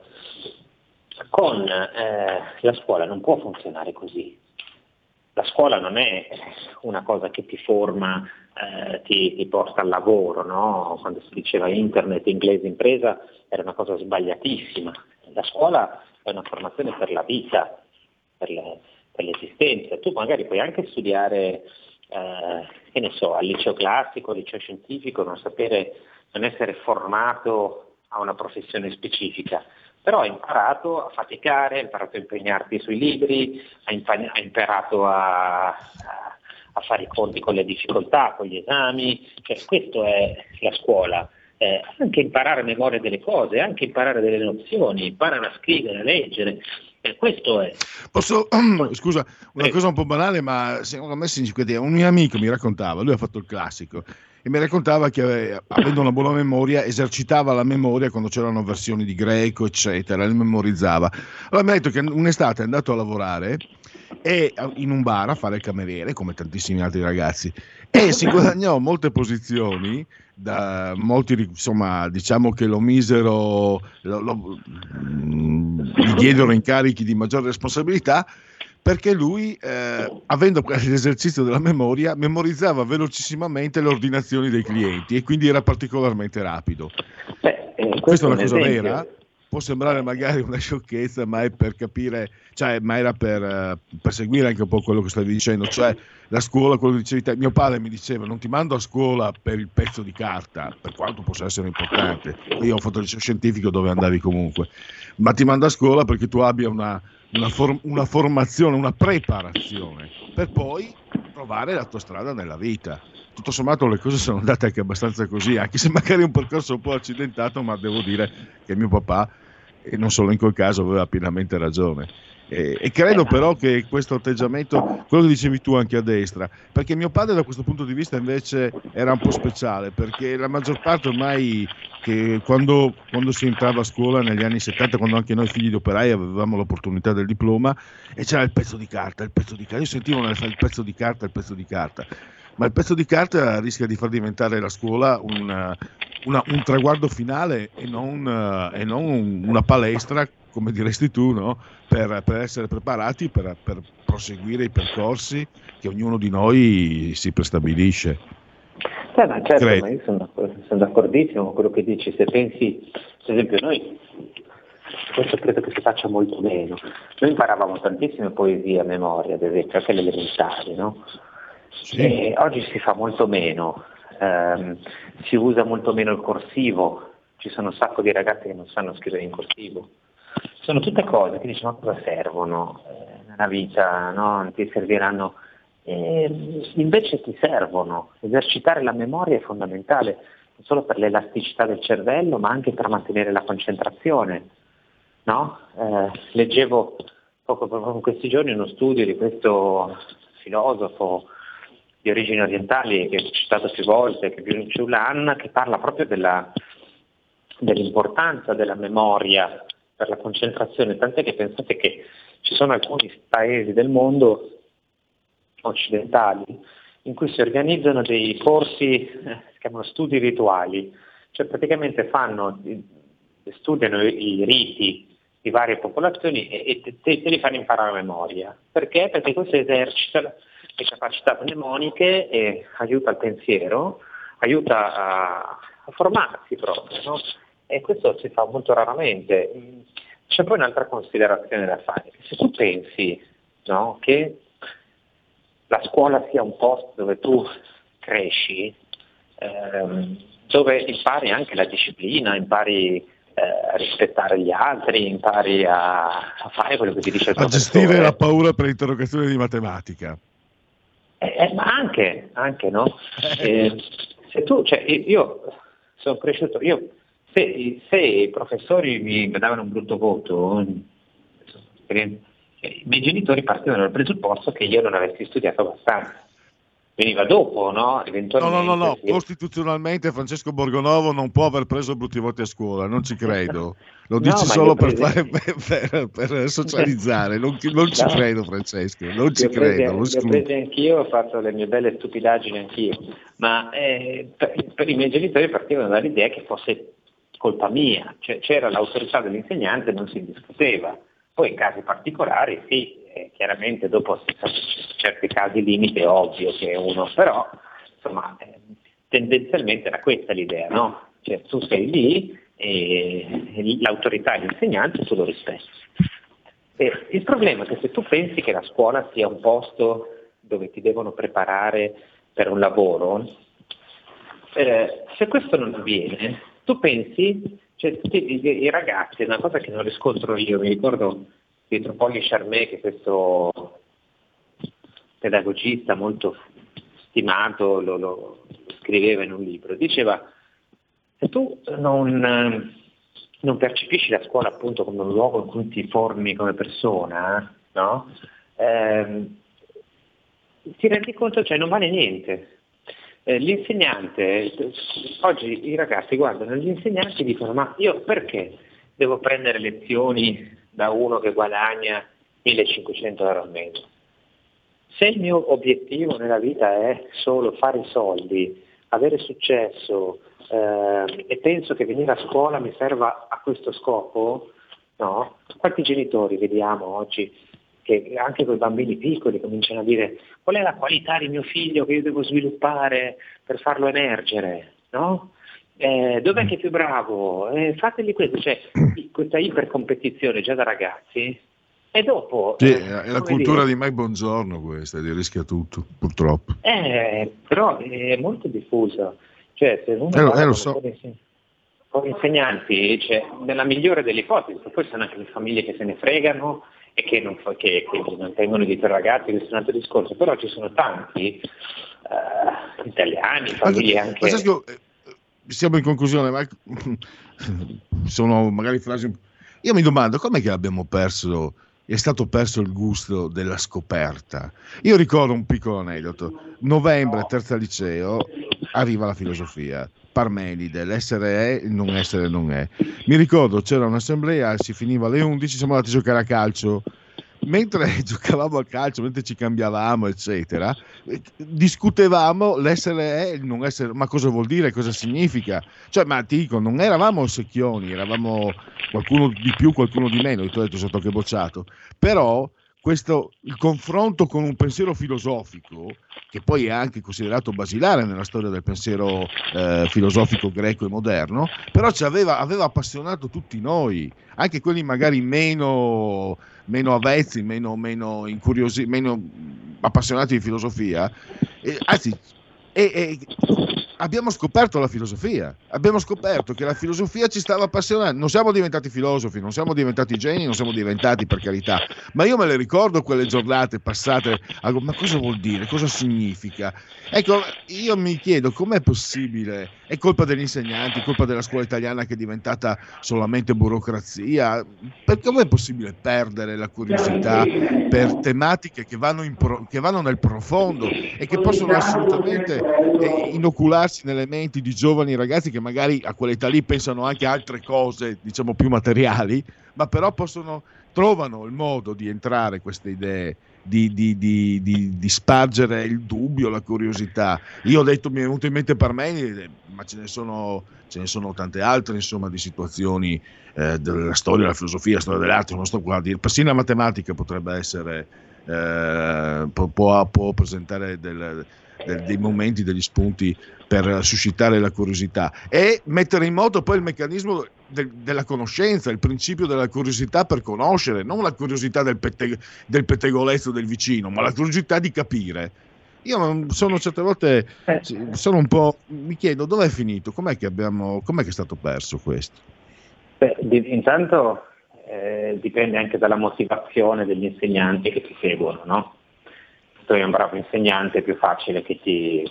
Con eh, la scuola non può funzionare così. La scuola non è una cosa che ti forma, eh, ti, ti, porta al lavoro, no? quando si diceva internet, inglese, impresa, era una cosa sbagliatissima. La scuola è una formazione per la vita, per, le, per l'esistenza. Tu magari puoi anche studiare, eh, che ne so, al liceo classico, al liceo scientifico, non sapere, non essere formato a una professione specifica, però hai imparato a faticare, hai imparato a impegnarti sui libri, hai, imparato a, a, a, fare i conti con le difficoltà, con gli esami, cioè, questa è la scuola. Eh, anche imparare a memoria delle cose, anche imparare delle nozioni, imparare a scrivere, a leggere. Questo è. Posso, [CLEARS THROAT] scusa, una cosa un po' banale, ma secondo me significativa. Un mio amico mi raccontava, lui ha fatto il classico, e mi raccontava che avendo una buona memoria esercitava la memoria quando c'erano versioni di greco eccetera, le memorizzava. Allora mi ha detto che un'estate è andato a lavorare e in un bar a fare il cameriere come tantissimi altri ragazzi e si guadagnò molte posizioni da molti insomma diciamo che lo misero lo, lo, gli diedero incarichi di maggiore responsabilità perché lui, eh, avendo l'esercizio della memoria, memorizzava velocissimamente le ordinazioni dei clienti e quindi era particolarmente rapido. Beh, eh, Questa è una cosa esempio. vera, può sembrare magari una sciocchezza, ma è per capire, cioè, ma era per, uh, per, seguire anche un po' quello che stavi dicendo, cioè la scuola, quello che dicevi te, mio padre mi diceva non ti mando a scuola per il pezzo di carta, per quanto possa essere importante, io ho fatto il liceo scientifico dove andavi comunque, ma ti mando a scuola perché tu abbia una, una, for- una formazione, una preparazione, per poi trovare la tua strada nella vita. Tutto sommato le cose sono andate anche abbastanza così, anche se magari un percorso un po' accidentato, ma devo dire che mio papà, e non solo in quel caso, aveva pienamente ragione. E, e, credo però che questo atteggiamento, quello che dicevi tu anche a destra, perché mio padre da questo punto di vista invece era un po' speciale, perché la maggior parte ormai che quando, quando si entrava a scuola negli anni 70, quando anche noi figli di operai avevamo l'opportunità del diploma, e c'era il pezzo di carta, il pezzo di carta, io sentivo il pezzo di carta, il pezzo di carta, ma il pezzo di carta rischia di far diventare la scuola una, una, un traguardo finale e non, e non una palestra come diresti tu, no? per, per, essere preparati per, per, proseguire i percorsi che ognuno di noi si prestabilisce. Sì, ma certo, ma io sono, sono, d'accordissimo con quello che dici. Se pensi, per esempio, noi, questo credo che si faccia molto meno. Noi imparavamo tantissime poesie a memoria, ad esempio, anche le elementari, no? Sì. oggi si fa molto meno, ehm, si usa molto meno il corsivo, ci sono un sacco di ragazzi che non sanno scrivere in corsivo sono tutte cose che dici ma cosa servono eh, nella vita, no? ti serviranno, e invece ti servono, esercitare la memoria è fondamentale, non solo per l'elasticità del cervello ma anche per mantenere la concentrazione. No? Eh, leggevo poco, proprio in questi giorni uno studio di questo filosofo di origini orientali che ho citato più volte, che è Byung Chul Han, che parla proprio della, dell'importanza della memoria per la concentrazione, tant'è che pensate che ci sono alcuni paesi del mondo occidentali in cui si organizzano dei corsi, eh, si chiamano studi rituali, cioè praticamente fanno, studiano i riti di varie popolazioni e, e te, te, li fanno imparare a memoria. Perché? Perché questo esercita le capacità mnemoniche e aiuta il pensiero, aiuta a, a formarsi proprio. No? E questo si fa molto raramente. C'è poi un'altra considerazione da fare. Se tu pensi no, che la scuola sia un posto dove tu cresci, ehm, dove impari anche la disciplina, impari eh, a rispettare gli altri, impari a, a fare quello che ti dice il A professore. gestire la paura per interrogazioni di matematica. Eh, eh, ma anche, anche no? [LAUGHS] Eh, se tu, cioè, io sono cresciuto, io, se, se i professori mi davano un brutto voto, i miei genitori partivano dal presupposto che io non avessi studiato abbastanza. Veniva dopo, no? No, no, no, no, costituzionalmente Francesco Borgonovo non può aver preso brutti voti a scuola, non ci credo. [LAUGHS] Lo dici solo per, fare, [LAUGHS] per, per socializzare, non, ci- non ci credo Francesco, non ci credo, lo ho escludo. presi anch'io, ho fatto le mie belle stupidaggini anch'io, ma eh, per, per i miei genitori partivano dall'idea che fosse colpa mia, cioè c'era l'autorità dell'insegnante, non si discuteva. Poi in casi particolari sì, eh, chiaramente dopo certi casi limite è ovvio che uno, però insomma eh, tendenzialmente era questa l'idea, no? Cioè tu sei lì e l'autorità dell'insegnante tu lo rispetti. E il problema è che se tu pensi che la scuola sia un posto dove ti devono preparare per un lavoro, eh, se questo non avviene, tu pensi, cioè, tutti i, i ragazzi, è una cosa che non riscontro io, mi ricordo Pietro Poggi Charmé, che è questo pedagogista molto stimato, lo, lo scriveva in un libro, diceva se tu non, eh, non percepisci la scuola appunto come un luogo in cui ti formi come persona, no? Ehm, ti rendi conto, cioè non vale niente. Eh, l'insegnante, oggi i ragazzi guardano gli insegnanti e dicono ma io perché devo prendere lezioni da uno che guadagna 1500 euro al mese? Se il mio obiettivo nella vita è solo fare soldi, avere successo eh, e penso che venire a scuola mi serva a questo scopo, no? Quanti genitori vediamo oggi che anche con i bambini piccoli cominciano a dire qual è la qualità di mio figlio che io devo sviluppare per farlo emergere, no? Eh, dov'è che è più bravo? Eh, fategli questo, cioè [CLEARS THROAT] questa ipercompetizione già da ragazzi e dopo... Sì, eh, è la come cultura dire, di Mike Bongiorno questa, di rischia tutto, purtroppo. eh, però è molto diffusa. Cioè, se uno Eh, lo- eh, lo so. con insegnanti, cioè, nella migliore delle ipotesi, poi sono anche le famiglie che se ne fregano e che non, fa- che, che non tengono di più i ragazzi, questo è un altro discorso, però ci sono tanti eh, italiani, famiglie anche... Francesco, eh, siamo in conclusione, ma [LAUGHS] sono magari frasi... Io mi domando, com'è che abbiamo perso, è stato perso il gusto della scoperta? Io ricordo un piccolo aneddoto. Novembre, terza liceo, arriva la filosofia. Parmenide, l'essere è, il non essere non è. Mi ricordo c'era un'assemblea, si finiva alle 11, siamo andati a giocare a calcio. Mentre [LAUGHS] giocavamo a calcio, mentre ci cambiavamo, eccetera, discutevamo l'essere è, il non essere, ma cosa vuol dire, cosa significa? Cioè, ma ti dico, non eravamo secchioni, eravamo qualcuno di più, qualcuno di meno, ti ho detto sotto che bocciato, però questo, il confronto con un pensiero filosofico, che poi è anche considerato basilare nella storia del pensiero eh, filosofico greco e moderno, però aveva, aveva appassionato tutti noi, anche quelli magari meno, meno avvezzi, meno, meno, meno appassionati di filosofia, eh, anzi, e- e abbiamo scoperto la filosofia, abbiamo scoperto che la filosofia ci stava appassionando, non siamo diventati filosofi, non siamo diventati geni, non siamo diventati per carità, ma io me le ricordo quelle giornate passate, a- ma cosa vuol dire, cosa significa? Ecco, io mi chiedo com'è possibile, è colpa degli insegnanti, colpa della scuola italiana che è diventata solamente burocrazia, perché com'è possibile perdere la curiosità per tematiche che vanno, pro- che vanno nel profondo e che possono assolutamente eh, inocularsi nelle menti di giovani ragazzi che magari a quell'età lì pensano anche a altre cose, diciamo più materiali, ma però possono, trovano il modo di entrare queste idee. Di, di- di- di- spargere il dubbio, la curiosità. Io ho detto, mi è venuto in mente Parmenide, ma ce ne sono, ce ne sono tante altre, insomma, di situazioni eh, della storia, della filosofia, storia dell'arte, non sto qua a dire, persino la matematica potrebbe essere, eh, può- può presentare del- del- dei momenti, degli spunti per suscitare la curiosità e mettere in moto poi il meccanismo del- della conoscenza, il principio della curiosità per conoscere, non la curiosità del, pette- del pettegolezzo del vicino, ma la curiosità di capire. Io sono certe volte, sono un po', mi chiedo dov'è finito, com'è che abbiamo, com'è che è stato perso questo? Beh, intanto eh, dipende anche dalla motivazione degli insegnanti che ti seguono, no? Se tu hai un bravo insegnante è più facile che ti,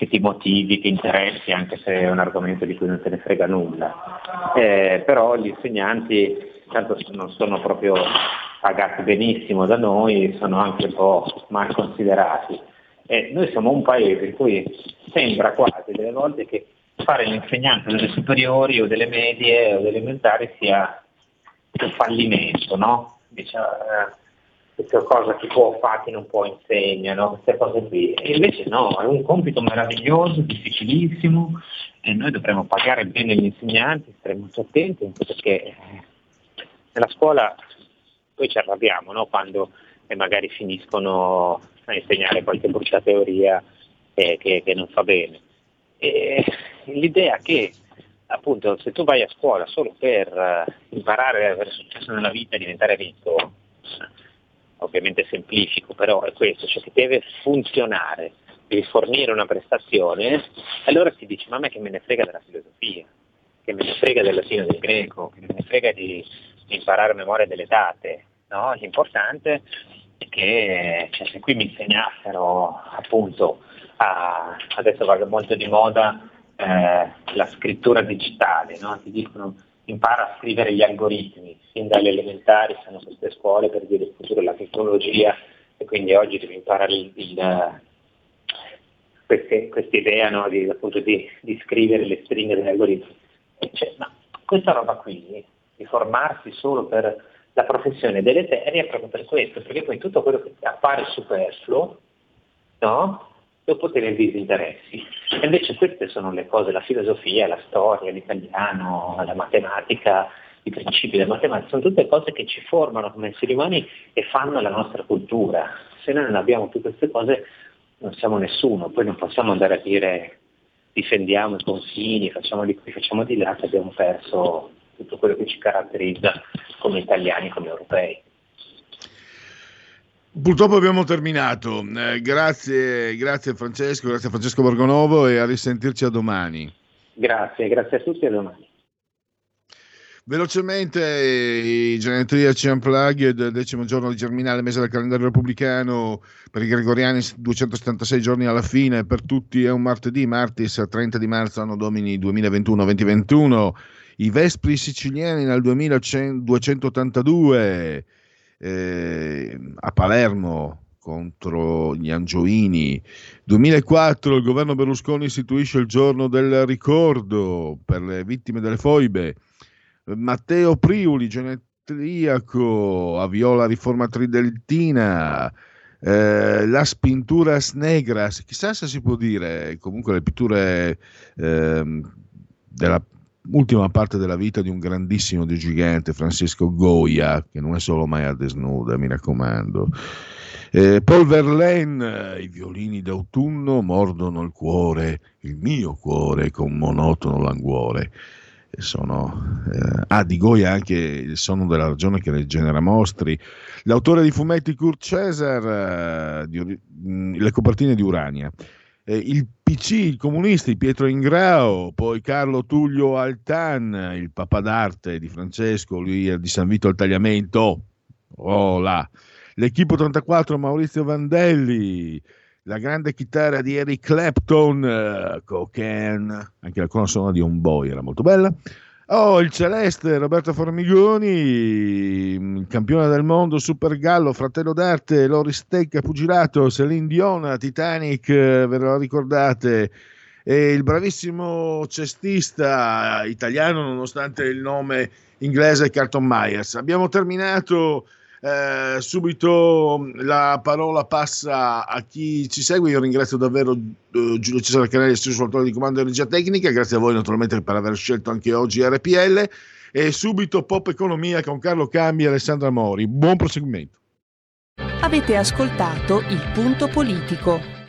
che ti motivi, che interessi, anche se è un argomento di cui non te ne frega nulla. Eh, però gli insegnanti tanto non sono proprio pagati benissimo da noi, sono anche un po' mal considerati. E noi siamo un paese in cui sembra quasi delle volte che fare l'insegnante delle superiori o delle medie o delle elementari sia un fallimento, no? Dice, eh, questa cosa chi può fa, chi non può insegna, no? queste cose qui. E invece no, è un compito meraviglioso, difficilissimo e noi dovremmo pagare bene gli insegnanti, stare molto attenti perché eh, nella scuola poi ci arrabbiamo no? quando eh, magari finiscono a insegnare qualche brutta teoria eh, che, che non fa bene. E l'idea che appunto se tu vai a scuola solo per uh, imparare ad avere successo nella vita e diventare ricco, ovviamente semplifico, però è questo, cioè che deve funzionare, devi fornire una prestazione, allora si dice ma a me che me ne frega della filosofia, che me ne frega del latino del greco, che me ne frega di, di imparare a memoria delle date, no? L'importante è che cioè, se qui mi insegnassero appunto a, adesso va molto di moda eh, la scrittura digitale, no? ti dicono impara a scrivere gli algoritmi, fin dalle elementari sono queste scuole per dire il futuro della tecnologia e quindi oggi devi imparare il, il, questa idea no? di, di, di, scrivere le stringhe degli algoritmi. Cioè, ma questa roba qui, di formarsi solo per la professione deleteria è proprio per questo, perché poi tutto quello che appare superfluo, no? Dopo te ne disinteressi. E invece queste sono le cose, la filosofia, la storia, l'italiano, la matematica, i principi della matematica, sono tutte cose che ci formano come esseri umani e fanno la nostra cultura. Se noi non abbiamo più queste cose non siamo nessuno, poi non possiamo andare a dire difendiamo i confini, facciamo di qui, facciamo di là, che abbiamo perso tutto quello che ci caratterizza come italiani, come europei. Purtroppo abbiamo terminato. Eh, grazie, grazie Francesco, grazie a Francesco Borgonovo e a risentirci a domani. Grazie, grazie a tutti e a domani. Velocemente i genetriaci unplugged del decimo giorno di Germinale, mese del calendario repubblicano, per i gregoriani 276 giorni alla fine, per tutti è un martedì, martis 30 di marzo, anno domini 2021-2021, i Vespri siciliani nel 2282, eh, a Palermo contro gli Angioini. 2004 il governo Berlusconi istituisce il giorno del ricordo per le vittime delle foibe. Matteo Priuli, genetriaco, avviò la riforma trideltina. Eh, las pinturas negras, chissà se si può dire, comunque le pitture eh, della ultima parte della vita di un grandissimo di gigante, Francisco Goya, che non è solo Maya desnuda, mi raccomando. Eh, Paul Verlaine, i violini d'autunno mordono il cuore, il mio cuore con monotono languore. Sono, eh, ah, di Goya anche il sonno della ragione che genera mostri. L'autore di fumetti Kurt Cesar, eh, di, mh, le copertine di Urania eh, il PC, i comunisti, Pietro Ingrao, poi Carlo Tullio Altan, il papà d'arte di Francesco, lui di San Vito al Tagliamento, oh là. l'Equipo 34 Maurizio Vandelli, la grande chitarra di Eric Clapton, uh, Cocaine, anche la colonna sonora di Un Boy era molto bella. Oh, il Celeste, Roberto Formigoni, campione del mondo, Super Gallo, fratello d'arte, Loris Stecca, pugilato, Celine Dion, Titanic, eh, ve lo ricordate? E il bravissimo cestista italiano, nonostante il nome inglese, Carlton Myers. Abbiamo terminato eh, subito la parola passa a chi ci segue. Io ringrazio davvero eh, Giulio Cesare Canelli, stesso autore di comando di energia tecnica. Grazie a voi, naturalmente, per aver scelto anche oggi RPL. E subito Pop Economia con Carlo Cambi e Alessandra Mori. Buon proseguimento. Avete ascoltato il punto politico.